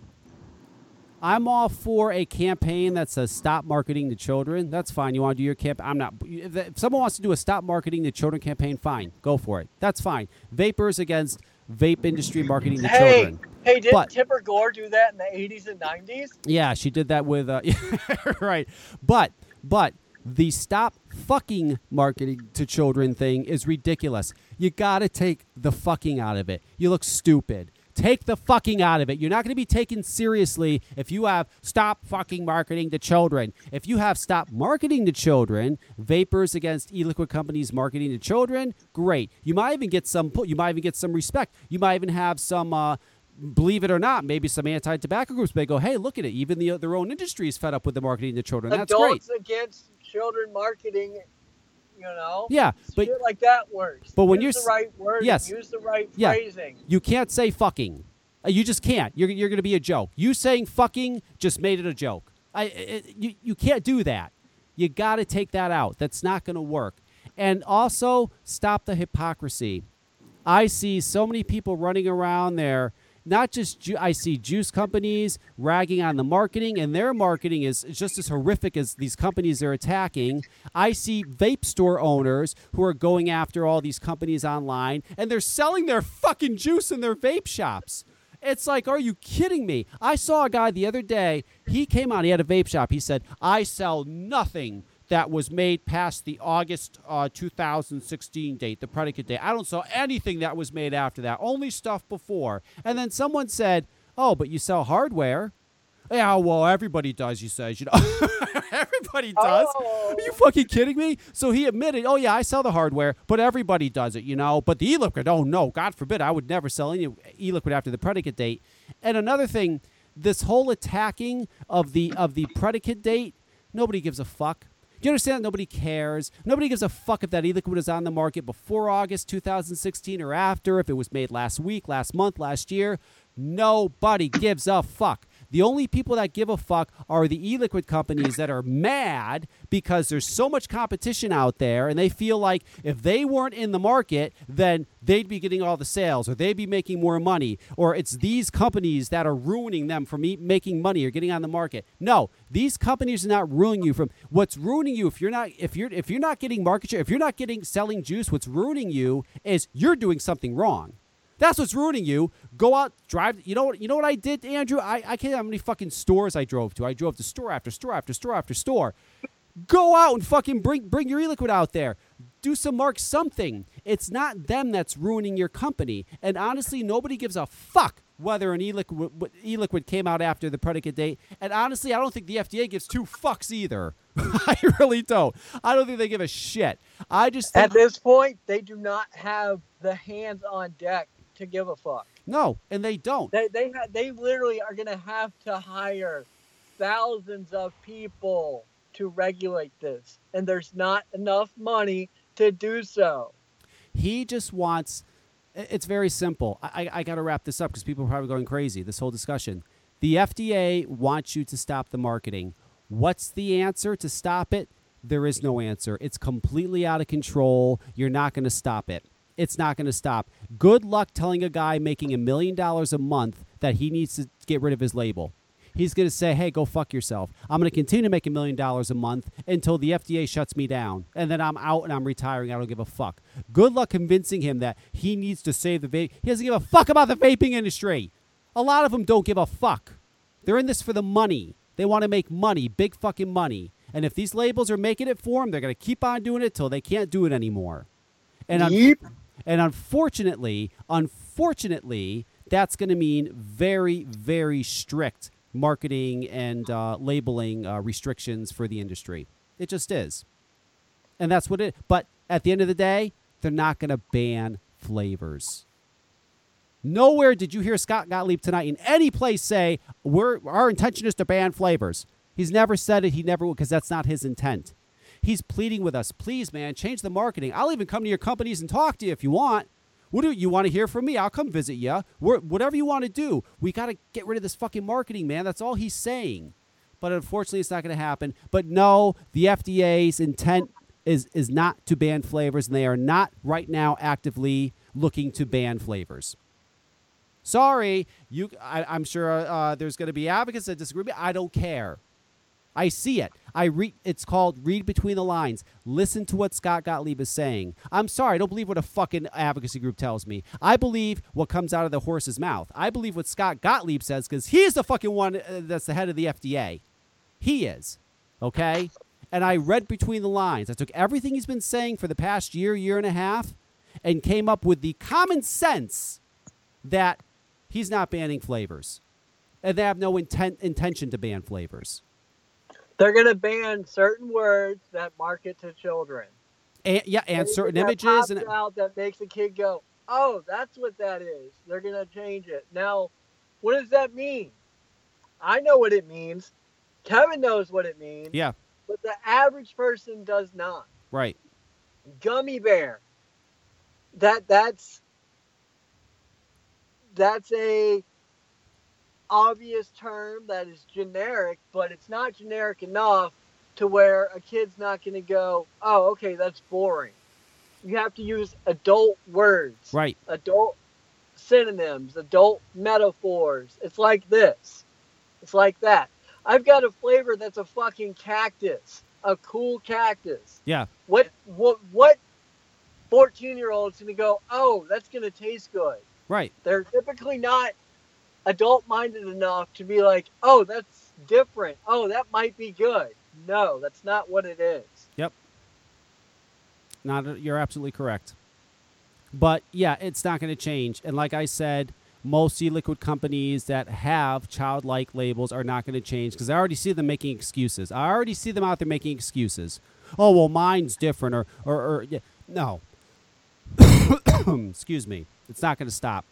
I'm all for a campaign that says stop marketing to children. That's fine. You want to do your camp? I'm not. If if someone wants to do a stop marketing to children campaign, fine. Go for it. That's fine. Vapors against vape industry marketing to Hey, children. hey, didn't But- Tipper Gore do that in the 80s and 90s? Yeah, she did that with uh right. But but the stop fucking marketing to children thing is ridiculous. You got to take the fucking out of it. You look stupid. Take the fucking out of it. You're not going to be taken seriously if you have stop fucking marketing to children. If you have stop marketing to children, vapors against e-liquid companies marketing to children, great. You might even get some you might even get some respect. You might even have some uh believe it or not, maybe some anti-tobacco groups may go, "Hey, look at it! Even the, their own industry is fed up with the marketing to children. That's great." Adults against children marketing, you know? Yeah, but Shit like that works. but when use you're the right word, yes. use the right Yeah. phrasing. you can't say fucking. Uh, You just can't. You're, you're going to be a joke. You saying fucking just made it a joke. I, it, you, you can't do that. You got to take that out. That's not going to work. And also, stop the hypocrisy. I see so many people running around there. Not just ju- I see juice companies ragging on the marketing, and their marketing is just as horrific as these companies they're attacking. I see vape store owners who are going after all these companies online, and they're selling their fucking juice in their vape shops. It's like, are you kidding me? I saw a guy the other day. He came on. He had a vape shop. He said, "I sell nothing that was made past the August uh, 2016 date, the predicate date. I don't sell anything that was made after that. Only stuff before." And then someone said, "Oh, but you sell hardware." Yeah, well, everybody does. He says, you know, everybody does. Oh. Are you fucking kidding me? So he admitted, oh yeah, I sell the hardware, but everybody does it, you know. But the e-liquid, oh no, God forbid, I would never sell any e-liquid after the predicate date. And another thing, this whole attacking of the of the predicate date, nobody gives a fuck. Do you understand? That nobody cares. Nobody gives a fuck if that e-liquid is on the market before August 2016 or after, if it was made last week, last month, last year. Nobody gives a fuck. The only people that give a fuck are the e-liquid companies that are mad because there's so much competition out there and they feel like if they weren't in the market, then they'd be getting all the sales or they'd be making more money or it's these companies that are ruining them from e- making money or getting on the market. No, these companies are not ruining you from what's ruining you if you're not if you're if you're not getting market share, if you're not getting selling juice, what's ruining you is you're doing something wrong. That's what's ruining you. Go out, drive. You know what? You know what I did, Andrew? I, I can't how many fucking stores I drove to. I drove to store after store after store after store. Go out and fucking bring bring your e-liquid out there. Do some mark something. It's not them that's ruining your company. And honestly, nobody gives a fuck whether an e-liquid e-liquid came out after the predicate date. And honestly, I don't think the FDA gives two fucks either. I really don't. I don't think they give a shit. I just At this point, they do not have the hands on deck to give a fuck. no, and they don't. They they ha- they literally are going to have to hire thousands of people to regulate this, and there's not enough money to do so. He just wants. It's very simple. I, I, I got to wrap this up because people are probably going crazy. This whole discussion. The FDA wants you to stop the marketing. What's the answer to stop it? There is no answer. It's completely out of control. You're not going to stop it. It's not going to stop. Good luck telling a guy making a million dollars a month that he needs to get rid of his label. He's going to say, hey, go fuck yourself. I'm going to continue to make a million dollars a month until the FDA shuts me down. And then I'm out and I'm retiring. I don't give a fuck. Good luck convincing him that he needs to save the vape. He doesn't give a fuck about the vaping industry. A lot of them don't give a fuck. They're in this for the money. They want to make money, big fucking money. And if these labels are making it for them, they're going to keep on doing it till they can't do it anymore. And un- Yeep. And unfortunately, unfortunately, that's going to mean very, very strict marketing and uh, labeling uh, restrictions for the industry. It just is, and that's what it. But at the end of the day, they're not going to ban flavors. Nowhere did you hear Scott Gottlieb tonight in any place say we're our intention is to ban flavors. He's never said it. He never will because that's not his intent. He's pleading with us, please, man, change the marketing. I'll even come to your companies and talk to you if you want. What do you want to hear from me? I'll come visit you. We're, whatever you want to do. We got to get rid of this fucking marketing, man. That's all he's saying. But unfortunately, it's not going to happen. But no, the FDA's intent is is not to ban flavors, and they are not right now actively looking to ban flavors. Sorry, you. I, I'm sure uh, there's going to be advocates that disagree. I don't care. I see it. I read. It's called read between the lines. Listen to what Scott Gottlieb is saying. I'm sorry. I don't believe what a fucking advocacy group tells me. I believe what comes out of the horse's mouth. I believe what Scott Gottlieb says because he's the fucking one uh, that's the head of the FDA. He is. Okay. And I read between the lines. I took everything he's been saying for the past year, year and a half, and came up with the common sense that he's not banning flavors, and they have no intent intention to ban flavors. They're going to ban certain words that market to children. And, yeah, and Anything certain images and out that makes a kid go, "Oh, that's what that is." They're going to change it. Now, what does that mean? I know what it means. Kevin knows what it means. yeah, But the average person does not. right. Gummy bear. That that's that's a obvious term that is generic, but it's not generic enough to where a kid's not going to go, "Oh, okay, that's boring." You have to use adult words, Right. adult synonyms, adult metaphors. It's like this. It's like that. I've got a flavor that's a fucking cactus, a cool cactus. Yeah. What what what 14 year old's gonna go, oh, that's gonna taste good. Right. They're typically not adult minded enough to be like, oh, that's different. Oh, that might be good. No, that's not what it is. Yep. Not you're absolutely correct. But yeah, it's not going to change. And like I said, most e-liquid companies that have childlike labels are not going to change because I already see them making excuses. I already see them out there making excuses. Oh well, mine's different, or or, or yeah. no. Excuse me. It's not going to stop.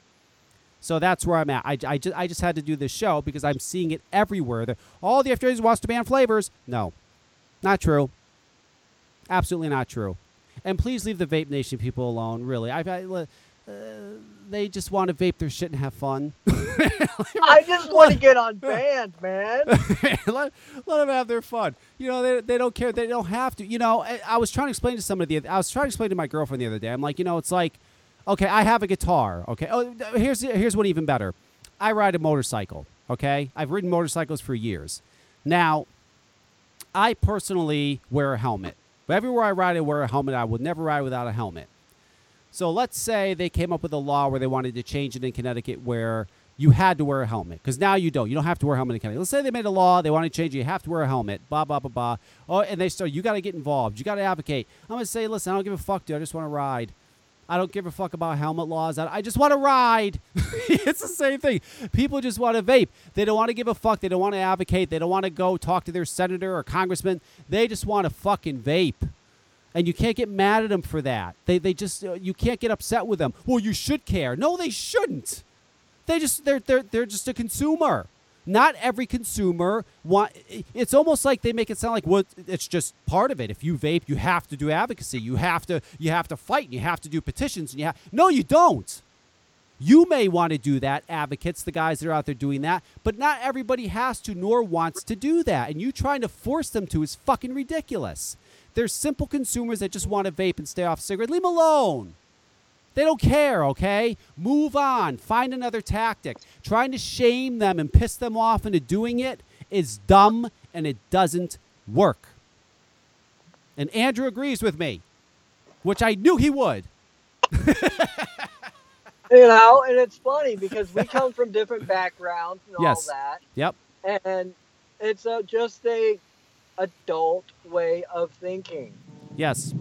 So that's where I'm at. I, I, just, I just had to do this show because I'm seeing it everywhere. The, all the FDA wants to ban flavors. No, not true. Absolutely not true. And please leave the Vape Nation people alone. Really, I, I uh, they just want to vape their shit and have fun. I just want to get on band, man. let, let them have their fun. You know, they, they don't care. They don't have to. You know, I, I was trying to explain to somebody. The, I was trying to explain to my girlfriend the other day. I'm like, you know, it's like, okay, I have a guitar. Okay, oh, here's here's one even better. I ride a motorcycle. Okay, I've ridden motorcycles for years. Now, I personally wear a helmet. But everywhere I ride, I wear a helmet. I would never ride without a helmet. So let's say they came up with a law where they wanted to change it in Connecticut where you had to wear a helmet because now you don't. You don't have to wear a helmet in Connecticut. Let's say they made a law, they want to change it, you have to wear a helmet, blah, blah, blah, blah. Oh, and they start, you got to get involved. You got to advocate. I'm going to say, listen, I don't give a fuck, dude. I just want to ride. I don't give a fuck about helmet laws. I, just want to ride. it's the same thing. People just want to vape. They don't want to give a fuck. They don't want to advocate. They don't want to go talk to their senator or congressman. They just want to fucking vape and you can't get mad at them for that. They they just uh, you can't get upset with them. Well, you should care. No, they shouldn't. They just they're they're they're just a consumer. Not every consumer want. It's almost like they make it sound like what well, it's just part of it. If you vape, you have to do advocacy. You have to you have to fight. And you have to do petitions. And you have, no, you don't. You may want to do that, advocates, the guys that are out there doing that, but not everybody has to nor wants to do that. And you trying to force them to is fucking ridiculous. There's simple consumers that just want to vape and stay off cigarette. Leave them alone. They don't care, okay? Move on. Find another tactic. Trying to shame them and piss them off into doing it is dumb and it doesn't work. And Andrew agrees with me, which I knew he would. you know, and it's funny because we come from different backgrounds and Yes. all that. Yep. And it's a, just a adult way of thinking. Yes.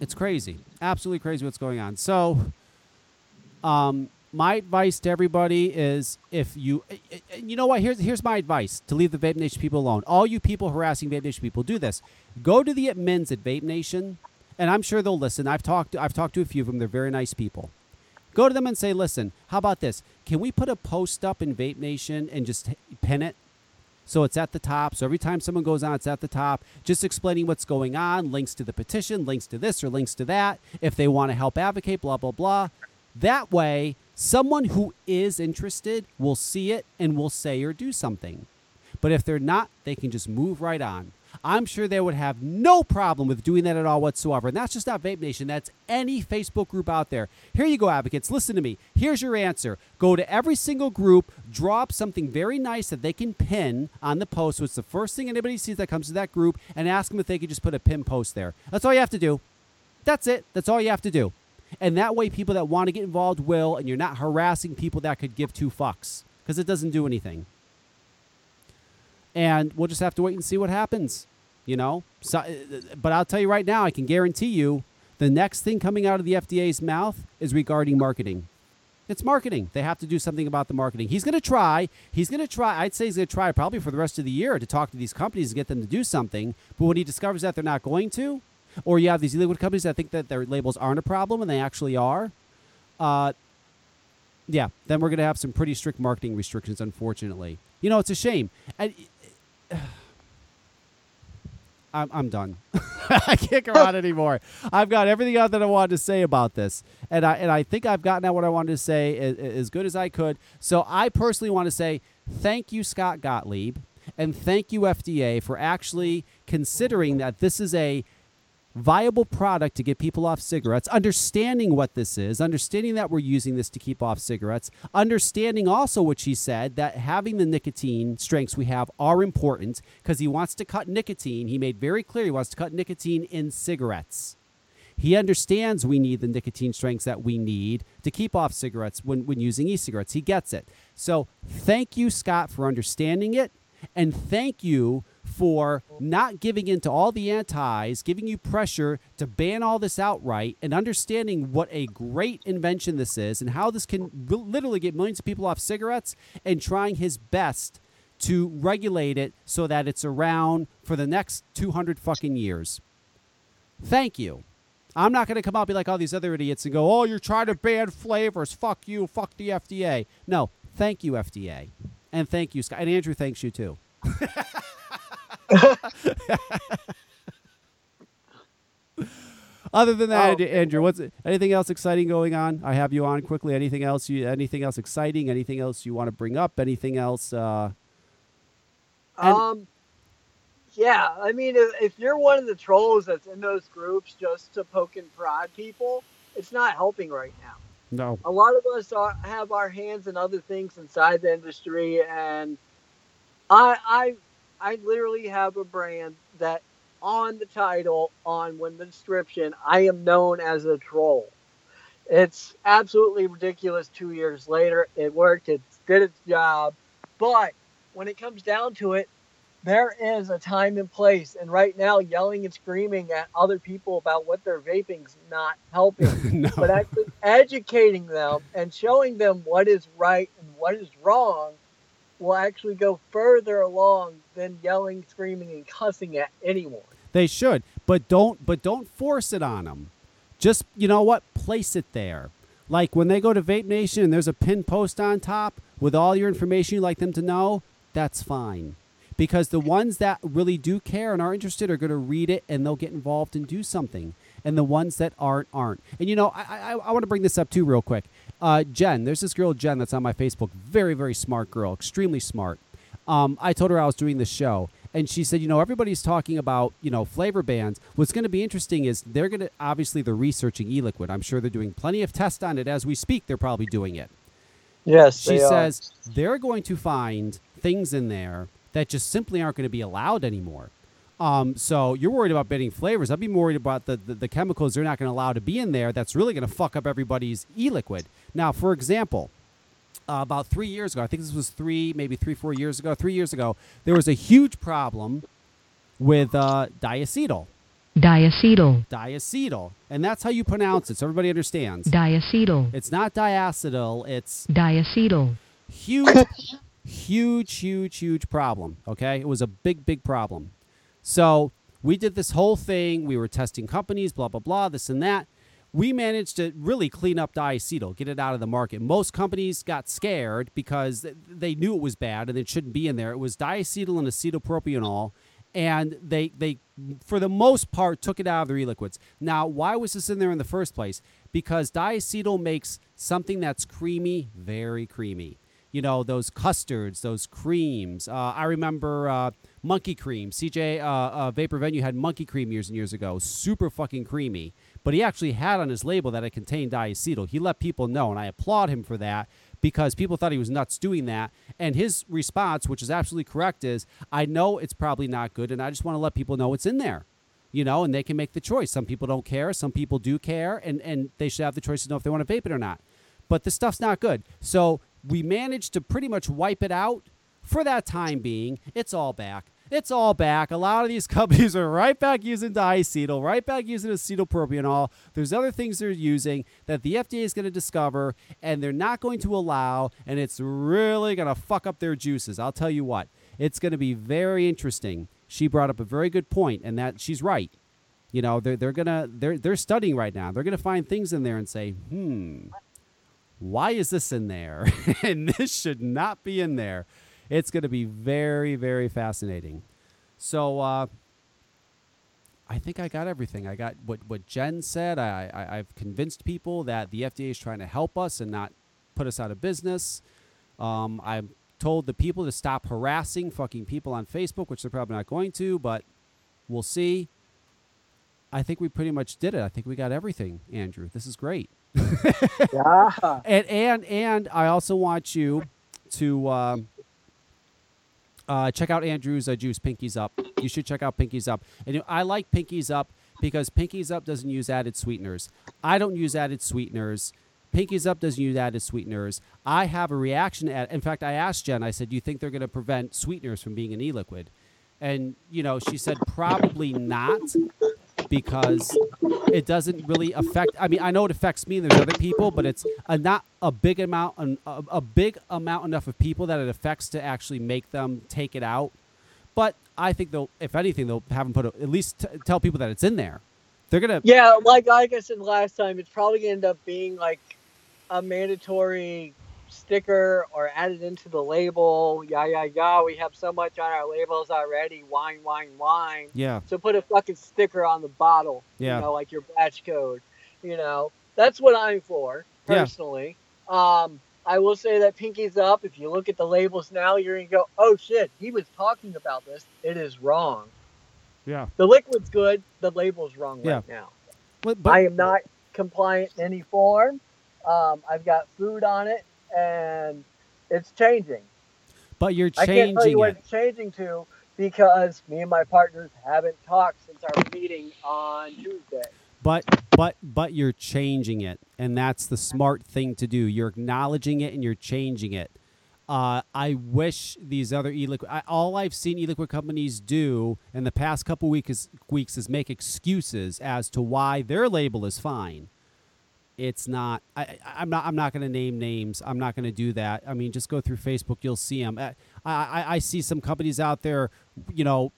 It's crazy. Absolutely crazy what's going on. So, um, my advice to everybody is if you, you know what, here's, here's my advice to leave the Vape Nation people alone. All you people harassing Vape Nation people, do this. Go to the admins at Vape Nation, and I'm sure they'll listen. I've talked, I've talked to a few of them. They're very nice people. Go to them and say, listen, how about this? Can we put a post up in Vape Nation and just pin it? So it's at the top. So every time someone goes on, it's at the top, just explaining what's going on, links to the petition, links to this or links to that. If they want to help advocate, blah, blah, blah. That way, someone who is interested will see it and will say or do something. But if they're not, they can just move right on. I'm sure they would have no problem with doing that at all whatsoever. And that's just not Vape Nation. That's any Facebook group out there. Here you go, advocates. Listen to me. Here's your answer. Go to every single group, draw up something very nice that they can pin on the post. So it's the first thing anybody sees that comes to that group, and ask them if they could just put a pin post there. That's all you have to do. That's it. That's all you have to do. And that way, people that want to get involved will, and you're not harassing people that could give two fucks because it doesn't do anything and we'll just have to wait and see what happens. You know, so, but I'll tell you right now, I can guarantee you, the next thing coming out of the FDA's mouth is regarding marketing. It's marketing. They have to do something about the marketing. He's going to try. He's going to try. I'd say he's going to try probably for the rest of the year to talk to these companies and get them to do something. But when he discovers that they're not going to, or you have these e-liquid companies that think that their labels aren't a problem and they actually are, uh, yeah, then we're going to have some pretty strict marketing restrictions, unfortunately. You know, it's a shame. And I'm, I'm done. I can't go on anymore. I've got everything out that I wanted to say about this, and I and I think I've gotten out what I wanted to say as, as good as I could. So I personally want to say thank you, Scott Gottlieb, and thank you, FDA, for actually considering that this is a viable product to get people off cigarettes, understanding what this is, understanding that we're using this to keep off cigarettes, understanding also what she said that having the nicotine strengths we have are important because he wants to cut nicotine. He made very clear he wants to cut nicotine in cigarettes. He understands we need the nicotine strengths that we need to keep off cigarettes when, when using e cigarettes. He gets it. So, thank you, Scott, for understanding it. And thank you for not giving in to all the antis, giving you pressure to ban all this outright, and understanding what a great invention this is and how this can literally get millions of people off cigarettes, and trying his best to regulate it so that it's around for the next 200 fucking years. Thank you. I'm not going to come out and be like all these other idiots and go, oh, you're trying to ban flavors. Fuck you. Fuck the FDA. No, thank you, FDA. And thank you, Scott. And Andrew thanks you too. Other than that, Oh. Andrew, what's anything else exciting going on? I have you on quickly. Anything else? You anything else exciting? Anything else you want to bring up? Anything else? Uh, And- um, yeah, I mean, if, if you're one of the trolls that's in those groups just to poke and prod people, it's not helping right now. no. A lot of us are, have our hands in other things inside the industry, and I, I, I literally have a brand that on the title, on when the description, I am known as a troll. It's absolutely ridiculous. Two years later, it worked. It did its job, but when it comes down to it, there is a time and place. And right now, yelling and screaming at other people about what they're vaping's not helping. no. But actually educating them and showing them what is right and what is wrong will actually go further along than yelling, screaming, and cussing at anyone. They should, but don't but don't force it on them. Just you know what, place it there. Like when they go to Vape Nation and there's a pin post on top with all your information you'd like them to know, that's fine. Because the ones that really do care and are interested are going to read it and they'll get involved and do something. And the ones that aren't aren't. And you know, I I, I want to bring this up too real quick. Uh, Jen, there's this girl Jen that's on my Facebook. Very very smart girl, extremely smart. Um, I told her I was doing this show, and she said, you know, everybody's talking about, you know, flavor bans. What's going to be interesting is they're going to obviously they're researching e-liquid. I'm sure they're doing plenty of tests on it as we speak. They're probably doing it. Yes, She says they're going to find things in there that just simply aren't going to be allowed anymore. Um, so you're worried about banning flavors. I'd be more worried about the, the, the chemicals they're not going to allow to be in there. That's really going to fuck up everybody's e-liquid. Now, for example, uh, about three years ago, I think this was three, maybe three, four years ago, three years ago, there was a huge problem with uh, diacetyl. Diacetyl. Diacetyl. And that's how you pronounce it, so everybody understands. Diacetyl. It's not diacetyl, it's Diacetyl. huge, huge, huge, huge problem. Okay, it was a big, big problem. So we did this whole thing. We were testing companies, blah blah blah, this and that. we managed to really clean up diacetyl, get it out of the market. Most companies got scared because they knew it was bad and it shouldn't be in there. It was diacetyl and acetylpropionyl, and they they for the most part took it out of their e-liquids. Now, why was this in there in the first place? Because diacetyl makes something that's creamy very creamy. You know those custards, those creams. Uh, I remember uh, monkey cream. CJ uh, uh, Vapor Venue had monkey cream years and years ago. Super fucking creamy. But he actually had on his label that it contained diacetyl. He let people know, and I applaud him for that because people thought he was nuts doing that. And his response, which is absolutely correct, is I know it's probably not good, and I just want to let people know it's in there. You know, and they can make the choice. Some people don't care, some people do care, and, and they should have the choice to know if they want to vape it or not. But the stuff's not good. So we managed to pretty much wipe it out for that time being. It's all back. It's all back. A lot of these companies are right back using diacetyl, right back using acetylpropionyl. There's other things they're using that the FDA is going to discover and they're not going to allow, and it's really going to fuck up their juices. I'll tell you what, it's going to be very interesting. She brought up a very good point, and that she's right. You know, they're, they're gonna they're they're studying right now. They're gonna find things in there and say, hmm, why is this in there? and this should not be in there. It's going to be very, very fascinating. So, uh, I think I got everything. I got what, what Jen said. I, I, I've convinced people that the FDA is trying to help us and not put us out of business. Um, I've told the people to stop harassing fucking people on Facebook, which they're probably not going to, but we'll see. I think we pretty much did it. I think we got everything, Andrew. This is great. Yeah. and and and I also want you to um, uh, check out Andrew's uh, juice, Pinkies Up. You should check out Pinkies Up. And you know, I like Pinkies Up because Pinkies Up doesn't use added sweeteners. I don't use added sweeteners. Pinkies Up doesn't use added sweeteners. I have a reaction at. In fact, I asked Jen. I said, "Do you think they're going to prevent sweeteners from being an e-liquid?" And you know, she said probably not because it doesn't really affect. I mean, I know it affects me. and There's other people, but it's a, not a big amount, a, a big amount enough of people that it affects to actually make them take it out. But I think they'll, if anything, they'll have them put a, at least t- tell people that it's in there. They're gonna. Yeah, like like I said last time, it's probably gonna end up being like a mandatory sticker or added into the label. Yeah, yeah, yeah. We have so much on our labels already. Wine, wine, wine. Yeah. So put a fucking sticker on the bottle. Yeah. You know, like your batch code. You know, that's what I'm for Yeah. personally. Um, I will say that Pinkies Up. If you look at the labels now, you're gonna go, "Oh shit, he was talking about this. It is wrong. Yeah. The liquid's good. The label's wrong Yeah. right now." But, but I am not compliant in any form. Um, I've got food on it, and it's changing. but you're changing. I can't tell you what it's changing to because me and my partners haven't talked since our meeting on Tuesday. But but but you're changing it, and that's the smart thing to do. You're acknowledging it and you're changing it. Uh, I wish these other e-liquid. I, all I've seen e-liquid companies do in the past couple weeks weeks is make excuses as to why their label is fine. It's not. I, I'm not. I'm not going to name names. I'm not going to do that. I mean, just go through Facebook. You'll see them. I, I, I see some companies out there, you know,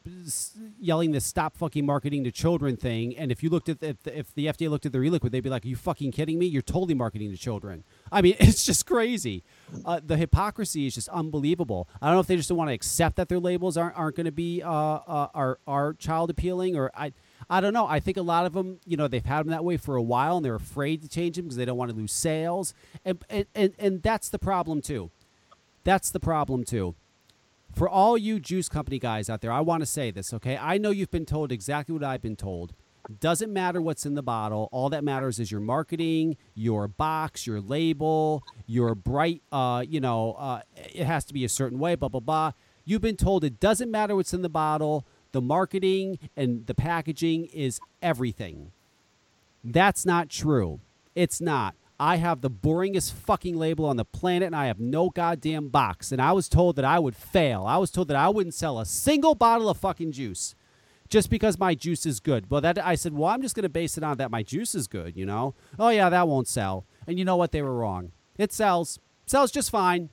yelling this "stop fucking marketing to children" thing. And if you looked at the, if, the, if the FDA looked at their e-liquid, they'd be like, "Are you fucking kidding me? You're totally marketing to children." I mean, it's just crazy. Uh, the hypocrisy is just unbelievable. I don't know if they just don't want to accept that their labels aren't aren't going to be uh, uh, are are child appealing, or I. I don't know. I think a lot of them, you know, they've had them that way for a while, and they're afraid to change them because they don't want to lose sales, and and, and and that's the problem too. That's the problem too. For all you juice company guys out there, I want to say this, okay? I know you've been told exactly what I've been told. Doesn't matter what's in the bottle. All that matters is your marketing, your box, your label, your bright, uh, you know, uh, it has to be a certain way, blah, blah, blah. You've been told it doesn't matter what's in the bottle. The marketing and the packaging is everything. That's not true. It's not. I have the boringest fucking label on the planet and I have no goddamn box. And I was told that I would fail. I was told that I wouldn't sell a single bottle of fucking juice just because my juice is good. Well, that I said, well, I'm just going to base it on that my juice is good, you know? Oh, yeah, that won't sell. And you know what? They were wrong. It sells. Sells just fine.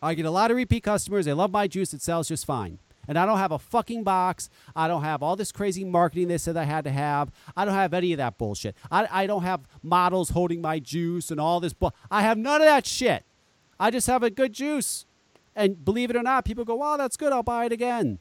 I get a lot of repeat customers. They love my juice. It sells just fine. And I don't have a fucking box. I don't have all this crazy marketing they said I had to have. I don't have any of that bullshit. I, I don't have models holding my juice and all this. Bu- I have none of that shit. I just have a good juice. And believe it or not, people go, wow, that's good. I'll buy it again.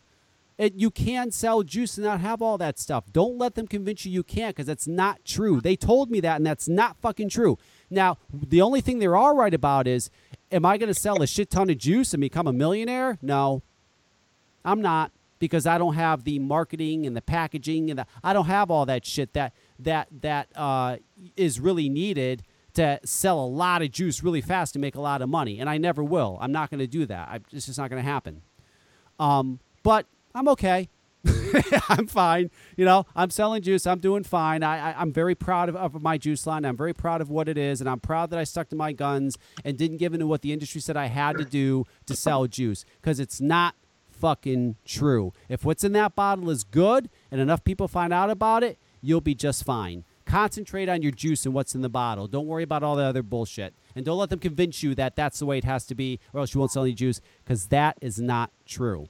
It, you can sell juice and not have all that stuff. Don't let them convince you you can't because that's not true. They told me that, and that's not fucking true. Now, the only thing they're all right about is, am I going to sell a shit ton of juice and become a millionaire? No, I'm not because I don't have the marketing and the packaging and the, I don't have all that shit that that that uh, is really needed to sell a lot of juice really fast to make a lot of money. And I never will. I'm not going to do that. I, it's just not going to happen. Um, but I'm okay. I'm fine. You know, I'm selling juice. I'm doing fine. I, I, I'm very proud of, of my juice line. I'm very proud of what it is. And I'm proud that I stuck to my guns and didn't give in to what the industry said I had to do to sell juice because it's not fucking true. If what's in that bottle is good and enough people find out about it, you'll be just fine. Concentrate on your juice and what's in the bottle. Don't worry about all the other bullshit. And don't let them convince you that that's the way it has to be or else you won't sell any juice because that is not true.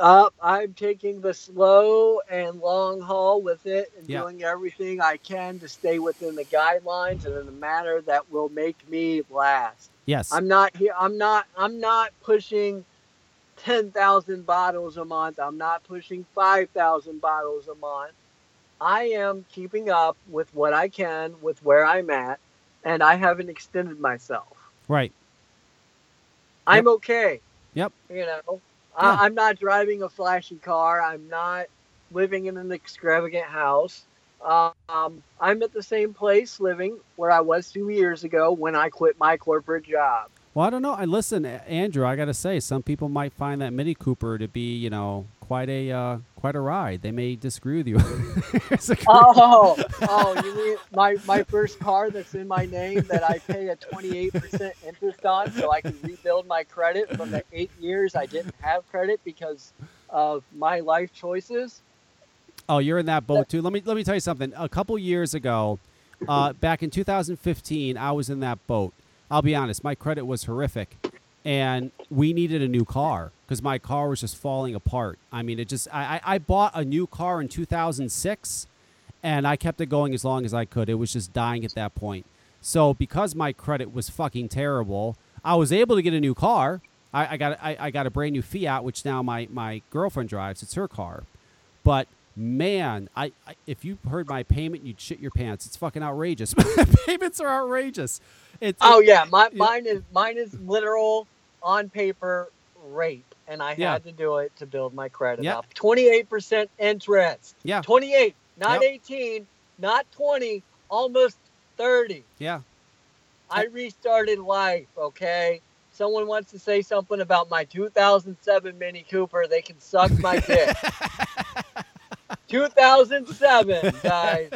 Uh, I'm taking the slow and long haul with it and Yeah. doing everything I can to stay within the guidelines and in a manner that will make me last. Yes. I'm not here. I'm not. I'm not pushing ten thousand bottles a month. I'm not pushing five thousand bottles a month. I am keeping up with what I can with where I'm at, and I haven't extended myself. right. I'm okay. Yep. You know, Yeah. I, I'm not driving a flashy car. I'm not living in an extravagant house. Um, I'm at the same place living where I was two years ago when I quit my corporate job. Well, I don't know. I listen, Andrew. I got to say, some people might find that Mini Cooper to be, you know, quite a uh, quite a ride. They may disagree with you. Oh, oh, you mean my, my first car that's in my name that I pay a 28% interest on so I can rebuild my credit from the eight years I didn't have credit because of my life choices? Oh, you're in that boat too. Let me let me tell you something. A couple years ago, uh, back in 2015, I was in that boat. I'll be honest, my credit was horrific, and we needed a new car because my car was just falling apart. I mean, it just I, I bought a new car in 2006, and I kept it going as long as I could. It was just dying at that point. So because my credit was fucking terrible, I was able to get a new car. I, I got I, I got a brand new Fiat, which now my my girlfriend drives. It's her car, but man, I, I if you heard my payment, you'd shit your pants. It's fucking outrageous. Payments are outrageous. It's Oh yeah, my, Yeah. mine is mine is literal on paper rape, and I Yeah. had to do it to build my credit Yep. up. Twenty eight percent interest. Yeah. Twenty eight, not Yep. eighteen, not twenty, almost thirty. yeah. I restarted life. Okay. Someone wants to say something about my 2007 Mini Cooper, they can suck my dick. 2007, guys.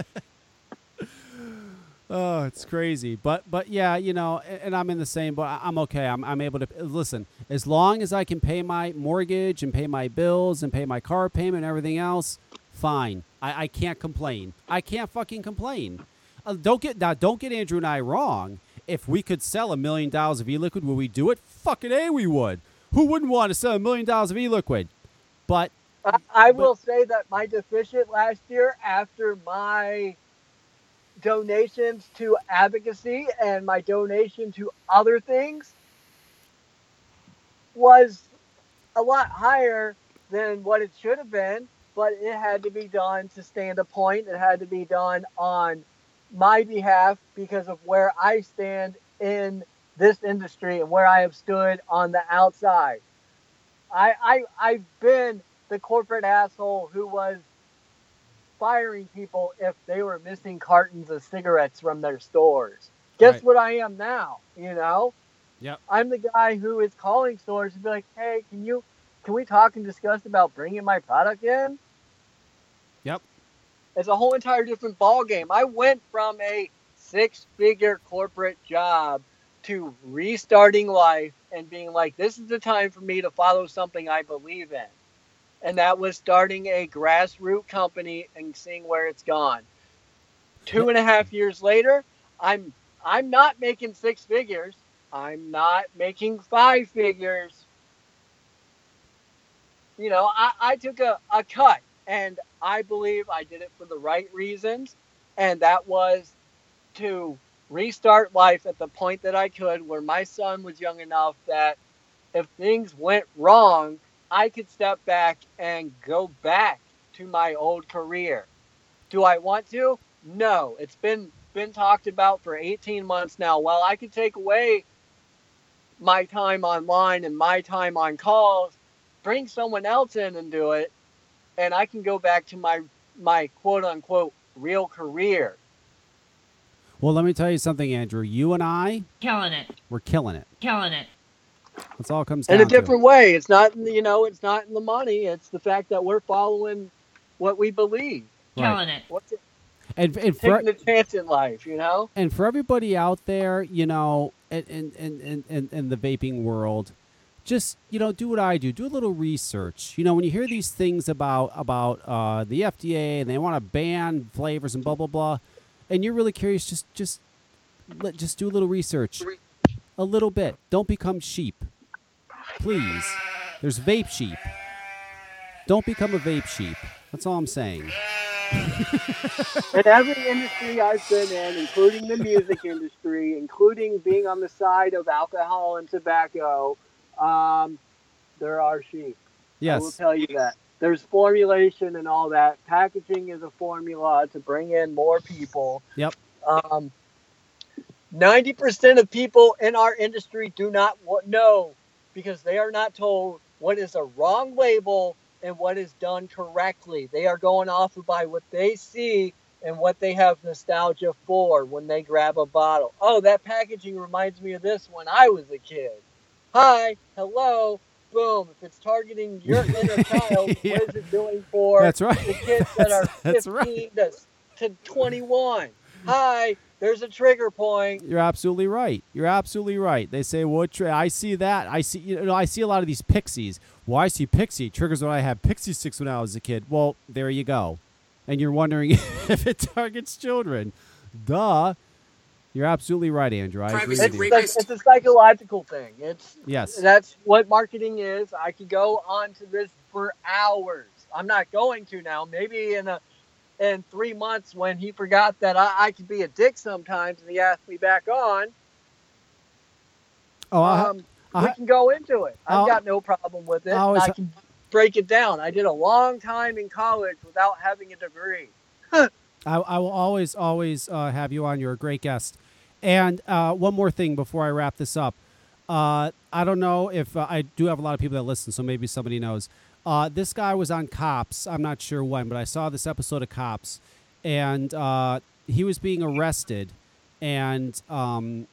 Oh, it's crazy. But but yeah, you know, and I'm in the same but I'm okay. I'm I'm able to listen. As long as I can pay my mortgage and pay my bills and pay my car payment and everything else, fine. I, I can't complain. I can't fucking complain. Uh, don't get now don't get Andrew and I wrong. If we could sell a million dollars of e-liquid, would we do it? Fucking A we would. Who wouldn't want to sell a million dollars of e-liquid? But I, um, I But- will say that my deficient last year, after my donations to advocacy and my donation to other things, was a lot higher than what it should have been. But it had to be done to stand a point. It had to be done on my behalf because of where I stand in this industry and where I have stood on the outside. I, I I've been the corporate asshole who was firing people if they were missing cartons of cigarettes from their stores. Guess Right. what I am now? You know, Yep. I'm the guy who is calling stores and be like, "Hey, can you can we talk and discuss about bringing my product in?" Yep. It's a whole entire different ball game. I went from a six-figure corporate job to restarting life and being like, this is the time for me to follow something I believe in. And that was starting a grassroots company and seeing where it's gone. Two and a half years later, I'm I'm not making six figures. I'm not making five figures. you know, I, I took a, a cut and I believe I did it for the right reasons. And that was to restart life at the point that I could, where my son was young enough that if things went wrong, I could step back and go back to my old career. Do I want to? No. It's been been talked about for 18 months now. Well, I could take away my time online and my time on calls, bring someone else in and do it, and I can go back to my my quote unquote real career. Well, let me tell you something, Andrew. You and I, Killing it. we're killing it. Killing it. That's all it comes down In a to. different way. It's not in the- you know, it's not in the money. It's the fact that we're following what we believe. Right. Killing it. What's it, And, and for, taking a chance in life, you know? and for everybody out there, you know, in in, in, in, in in the vaping world, just you know, do what I do. Do a little research. You know, when you hear these things about about uh, the FDA and they want to ban flavors and blah blah blah, and you're really curious, just just let just do a little research, a little bit. Don't become sheep, please. There's vape sheep. Don't become a vape sheep. That's all I'm saying. in every industry I've been in, including the music industry, including being on the side of alcohol and tobacco, um, there are sheep. Yes. I will tell you that. There's formulation and all that. Packaging is a formula to bring in more people. Yep. Um, 90% of people in our industry do not know because they are not told what is a wrong label and what is done correctly. They are going off by what they see and what they have nostalgia for when they grab a bottle. Oh, that packaging reminds me of this when I was a kid. Hi, hello, boom. If it's targeting your inner child, Yeah. what is it doing for That's right. the kids that are 15 right. to, to 21? Hi, there's a trigger point. You're absolutely right. You're absolutely right. They say, "What? Tri- I see that. I see. You know, I see a lot of these pixies. Well, I see pixie triggers when I had Pixy Stix when I was a kid. Well, there you go. And you're wondering if it targets children. Duh. You're absolutely right, Andrew. I agree It's, with you. like- it's a psychological thing. It's Yes. that's what marketing is. I could go on to this for hours. I'm not going to now. Maybe in a in three months when he forgot that I, I could be a dick sometimes and he asked me back on, Oh, I, um, I- we can go into it. I'll- I've got no problem with it. I always- I can break it down. I did a long time in college without having a degree. I, I will always, always uh, have you on. You're a great guest. And uh, one more thing before I wrap this up. Uh, I don't know if uh, I do have a lot of people that listen, so maybe somebody knows. Uh, this guy was on Cops. I'm not sure when, but I saw this episode of Cops, and uh, he was being arrested, and um,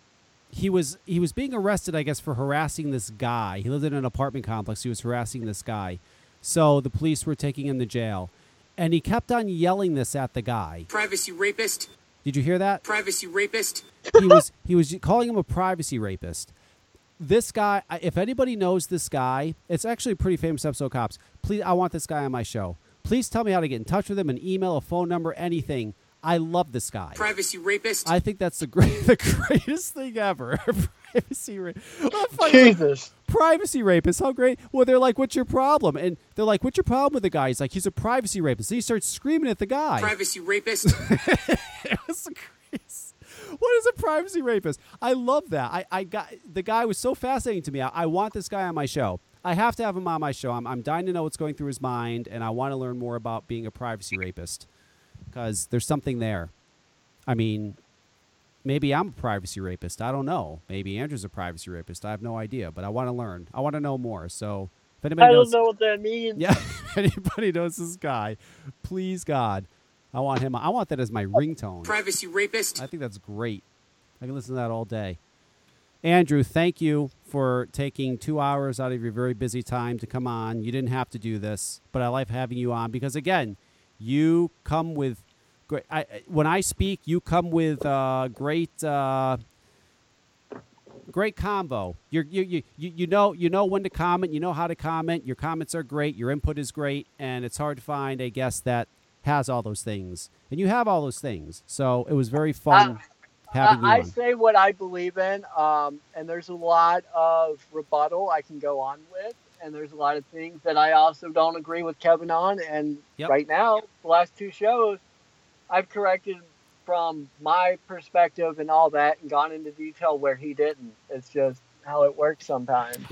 he was he was being arrested, I guess, for harassing this guy. He lived in an apartment complex. He was harassing this guy, so the police were taking him to jail, and he kept on yelling this at the guy. Privacy rapist. Did you hear that? Privacy rapist. he was he was calling him a privacy rapist. This guy, if anybody knows this guy, it's actually a pretty famous episode of Cops. Please, I want this guy on my show. Please tell me how to get in touch with him, an email, a phone number, anything. I love this guy. Privacy rapist. I think that's the great, the greatest thing ever. privacy ra- What a funny- Jesus. privacy rapist. How great! Well, they're like, "What's your problem?" And they're like, "What's your problem with the guy?" He's like, "He's a privacy rapist." And he starts screaming at the guy. Privacy rapist. it was the crazy. What is a privacy rapist? I love that. I, I got the guy was so fascinating to me. I, I want this guy on my show. I have to have him on my show. I'm, I'm dying to know what's going through his mind, and I want to learn more about being a privacy rapist because there's something there. I mean, maybe I'm a privacy rapist. I don't know. Maybe Andrew's a privacy rapist. I have no idea, but I want to learn. I want to know more. So if anybody I knows, don't know what that means. yeah, if anybody knows this guy, please God, I want him. I want that as my ringtone. Privacy rapist. I think that's great. I can listen to that all day. Andrew, thank you for taking two hours out of your very busy time to come on. You didn't have to do this, but I like having you on because again, you come with great. I, when I speak, you come with uh, great, uh, great combo. You're, you, you, you, you know, you know when to comment. You know how to comment. Your comments are great. Your input is great, and it's hard to find a guest that has all those things, and you have all those things. So it was very fun having you I, on. say what I believe in, um, and there's a lot of rebuttal I can go on with. and there's a lot of things that I also don't agree with Kevin on. And Yep. right now, the last two shows, I've corrected from my perspective and all that, and gone into detail where he didn't. It's just how it works sometimes.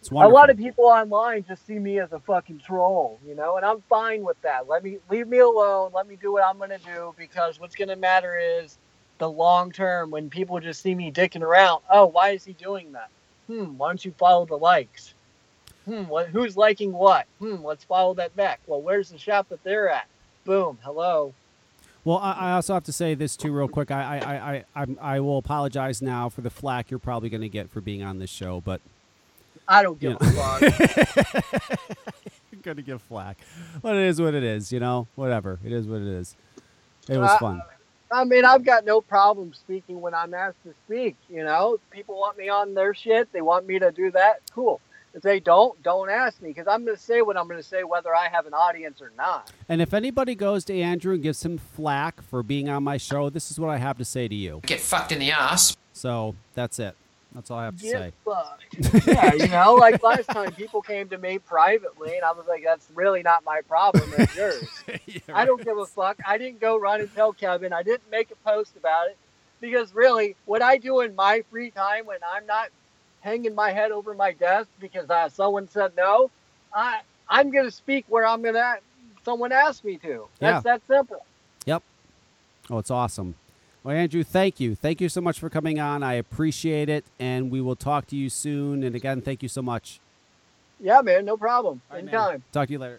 It's A lot of people online just see me as a fucking troll, you know, and I'm fine with that. Let me leave me alone. Let me do what I'm gonna do because what's gonna matter is the long term. When people just see me dicking around, oh, why is he doing that? Hmm, why don't you follow the likes? Hmm, what, who's liking what? Hmm, let's follow that back. Well, where's the shop that they're at? Boom, hello. Well, I, I also have to say this too, real quick. I, I, I, I, I'm, I will apologize now for the flack you're probably going to get for being on this show, but I don't give Yeah. a fuck. you're going to get flack. But it is what it is, you know. Whatever. It is what it is. It was Uh, fun. I mean, I've got no problem speaking when I'm asked to speak. You know, people want me on their shit. They want me to do that. Cool. If they don't, don't ask me because I'm going to say what I'm going to say, whether I have an audience or not. And if anybody goes to Andrew and gives him flack for being on my show, this is what I have to say to you. Get fucked in the ass. So that's it. That's all I have to say. yeah, you know, like last time people came to me privately, and I was like, "That's really not my problem. It's yours." Yeah. I don't give a fuck. I didn't go run and tell Kevin. I didn't make a post about it because really, what I do in my free time when I'm not hanging my head over my desk because uh, someone said no, I I'm gonna speak where I'm gonna someone asked me to. That's that simple. Yep. Oh, it's awesome. Well, Andrew, thank you. Thank you so much for coming on. I appreciate it. And we will talk to you soon. And again, thank you so much. Yeah, man, no problem. All right, man. Anytime. Talk to you later.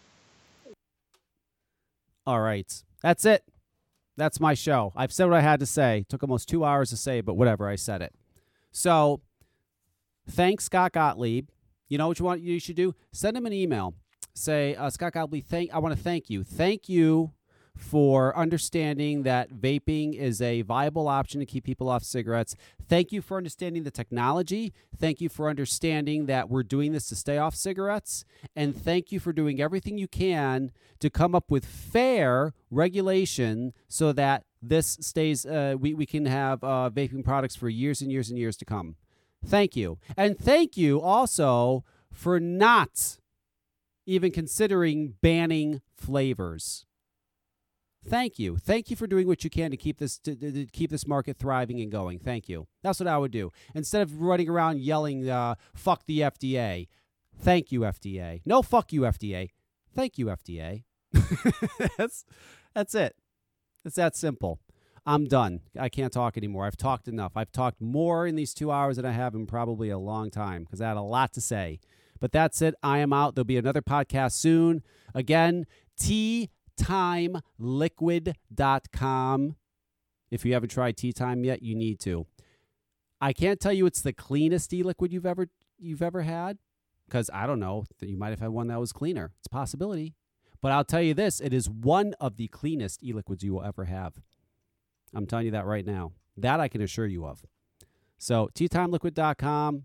All right. That's it. That's my show. I've said what I had to say. Took almost two hours to say, but whatever. I said it. So thanks, Scott Gottlieb. You know what you want you should do? Send him an email. Say, uh, Scott Gottlieb, thank I want to thank you. Thank you for understanding that vaping is a viable option to keep people off cigarettes. Thank you for understanding the technology. Thank you for understanding that we're doing this to stay off cigarettes. And thank you for doing everything you can to come up with fair regulation so that this stays, uh, we, we can have uh, vaping products for years and years and years to come. Thank you. And thank you also for not even considering banning flavors. Thank you. Thank you for doing what you can to keep this to, to- keep this market thriving and going. Thank you. That's what I would do instead of running around yelling uh, "fuck the FDA." Thank you, FDA. No, fuck you, FDA. Thank you, FDA. that's that's it. It's that simple. I'm done. I can't talk anymore. I've talked enough. I've talked more in these two hours than I have in probably a long time because I had a lot to say. But that's it. I am out. There'll be another podcast soon. Again, teatimeliquid.com. If you haven't tried Tea Time yet, you need to. I can't tell you it's the cleanest e-liquid you've ever you've ever had because I don't know that you might have had one that was cleaner. It's a possibility. But I'll tell you this, it is one of the cleanest e-liquids you will ever have. I'm telling you that right now. That I can assure you of. So, teatimeliquid.com.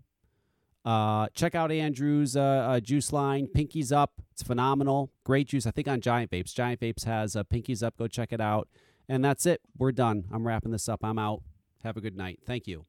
Uh, check out Andrew's uh, uh, juice line, Pinkies Up. It's phenomenal. Great juice. I think on Giant Vapes. Giant Vapes has uh, Pinkies Up. Go check it out. And that's it. We're done. I'm wrapping this up. I'm out. Have a good night. Thank you.